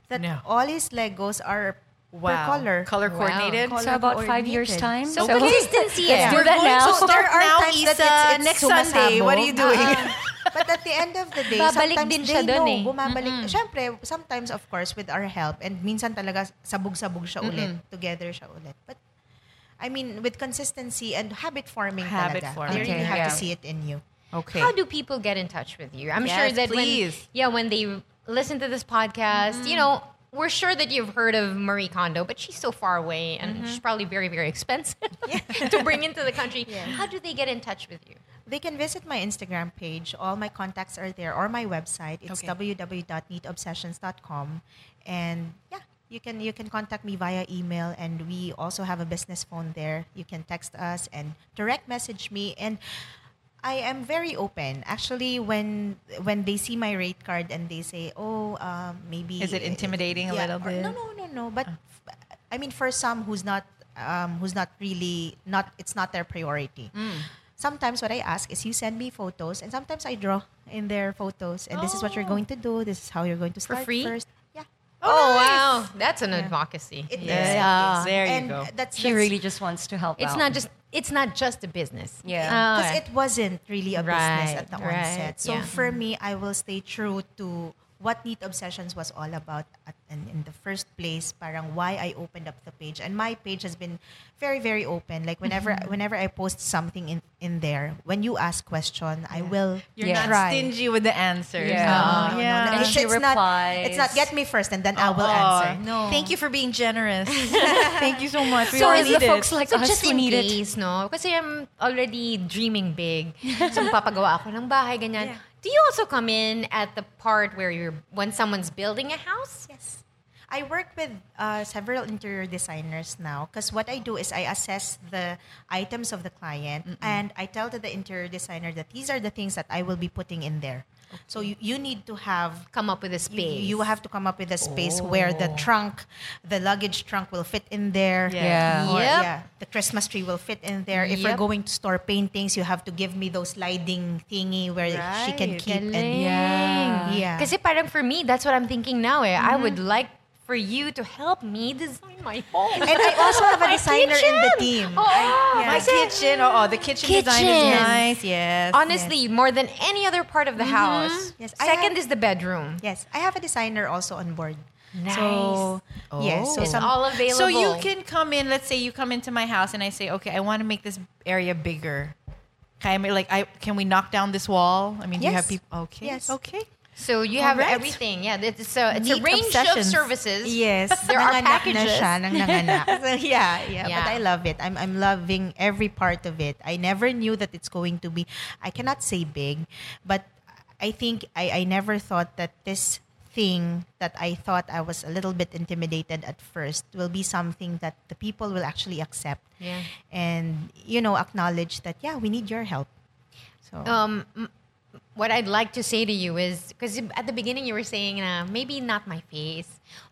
that No. all his Legos are per wow. color. Color coordinated. Color so about five years time. So, consistency. Yeah. do We're that going now. to So there start are now, times that Issa. it's, it's Next Sunday, sumasabog. what are you doing? Ah, but at the end of the day, Babalik sometimes din they siya dun know, eh. bumabalik. Siyempre, sometimes of course with our help and minsan talaga sabog-sabog siya ulit. Together siya ulit. But I mean, with consistency and habit forming Habit talaga. forming. They really have yeah. to see it in you. Okay. How do people get in touch with you? I'm Yes, sure that please. when yeah, when they listen to this podcast, you know, we're sure that you've heard of Marie Kondo, but she's so far away and mm-hmm. she's probably very, very expensive to bring into the country. How do they get in touch with you? They can visit my Instagram page. All my contacts are there, or my website. It's Okay. www.neatobsessions.com. And yeah, you can you can contact me via email, and we also have a business phone there. You can text us and direct message me. And I am very open. Actually, when when they see my rate card and they say, "Oh, um, maybe," Is it intimidating a little or- bit? No, no, no, no. But f- I mean, for some who's not um, who's not really not it's not their priority. Mm. Sometimes what I ask is you send me photos, and sometimes I draw in their photos, and this is what you're going to do. This is how you're going to start For free? first. Yeah, Oh, wow. That's an advocacy. it is. Yeah. It is. There you and go. That's, She really just wants to help It's out. not just it's not just a business. Yeah. Oh, because it wasn't really a business Right, at the right, onset. So yeah. for me, I will stay true to what Neat Obsessions was all about at, in, in the first place. Parang why I opened up the page, and my page has been very very open. Like whenever Mm-hmm. whenever I post something in in there, when you ask question, I will You're Yeah. not try. stingy with the answers. Yeah. No, Oh, no, yeah. no, no. And It's, she it's not. replies. It's not get me first and then I will Oh, answer. No. Thank you for being generous. Thank you so much. We So is the need folks it. like So us just who in need it. case, no? Kasi I'm already dreaming big. So papagawa ako ng bahay, ganyan. Do you also come in at the part where you're, when someone's building a house? Yes. I work with uh, several interior designers now because what I do is I assess the items of the client and I tell to the interior designer that these are the things that I will be putting in there. So you, you need to have Come up with a space. you have to come up with a space where the trunk, the luggage trunk will fit in there. Yeah. Or, Yep. yeah. The Christmas tree will fit in there. If we're going to store paintings, you have to give me those sliding thingy where she can Right. keep and Yeah. yeah. Kasi parang for me, that's what I'm thinking now. Eh. I would Mm-hmm. like for you to help me design my home. and I also have a designer in the team. Oh, oh. I- My kitchen. Oh, oh, the kitchen, design is nice. Yes. Honestly, more than any other part of the mm-hmm. house. Yes, Second have- is the bedroom. Yes, I have a designer also on board. Nice. So, yes, so it's some, all available. So you can come in. Let's say you come into my house and I say, okay, I want to make this area bigger. Can I like I can we knock down this wall? I mean, do you have people? Okay. Yes. Okay. So you have everything. Yeah, it's a, it's a range obsessions. of services. Yes, there are na packages. siya, nang so, yeah, yeah, Yeah. But I love it. I'm I'm loving every part of it. I never knew that it's going to be. I cannot say big, but I think I I never thought that this thing that I thought I was a little bit intimidated at first will be something that the people will actually accept. Yeah. And you know acknowledge that yeah we need your help. So Um, what I'd like to say to you is because at the beginning you were saying uh, maybe not my face,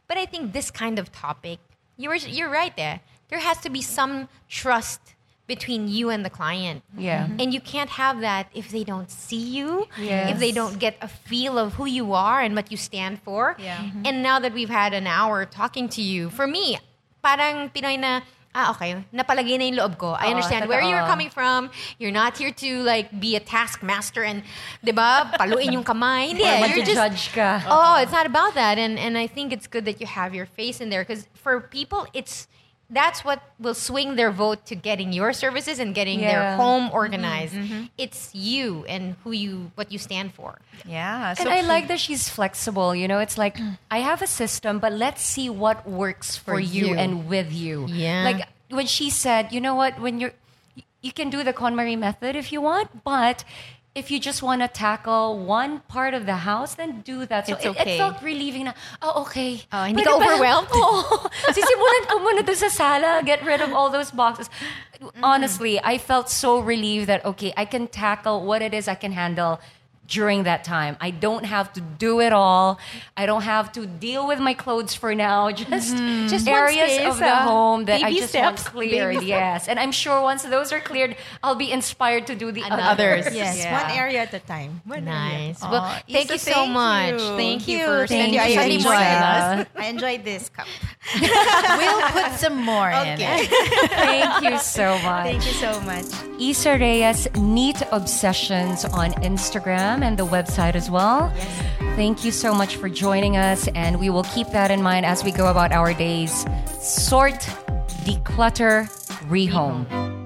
but I think this kind of topic, you were you're right there. There has to be some trust between you and the client. Yeah. Mm-hmm. And you can't have that if they don't see you, Yes. if they don't get a feel of who you are and what you stand for. Yeah. Mm-hmm. Mm-hmm. And now that we've had an hour talking to you, for me, parang Pinoy na, ah, okay, napalagay na yung loob ko. I Oo, understand where you're coming from. You're not here to like be a taskmaster and, di ba, paluin yung kamay. Hindi, Or you're just, judge ka. Oh, it's not about that. And and I think it's good that you have your face in there because for people, it's that's what will swing their vote to getting your services and getting their home mm-hmm. organized. Mm-hmm. It's you and who you what you stand for. Yeah. And I like that she's flexible. You know, it's like mm. I have a system, but let's see what works for, For you. you. and with you. Yeah. Like when she said, you know what, when you're, you can do the KonMari method if you want, but if you just want to tackle one part of the house, then do that. So It's it, okay. it felt relieving na, oh, okay. Oh, hindi Pwede ka overwhelmed? Oo. Sisimulan ko muna doon sa sala, get rid of all those boxes. Mm. Honestly, I felt so relieved that, okay, I can tackle what it is I can handle during that time. I don't have to do it all. I don't have to deal with my clothes for now. Just, Just areas space, of the uh, home that I just steps, want cleared. baby Yes. And I'm sure once those are cleared, I'll be inspired to do the Others. others. yes, Yeah. one area at a time. One area. Nice. well, Aw, thank you so thank much. you. Thank you Thank for you. spending Thank you. Sunday I morning with enjoyed us. I enjoyed this cup. we'll put some more in. Okay. Thank you so much. Thank you so much. Issa Reyes Neat Obsessions on Instagram and the website as well. Thank you so much for joining us, and we will keep that in mind as we go about our days. Sort, declutter, rehome.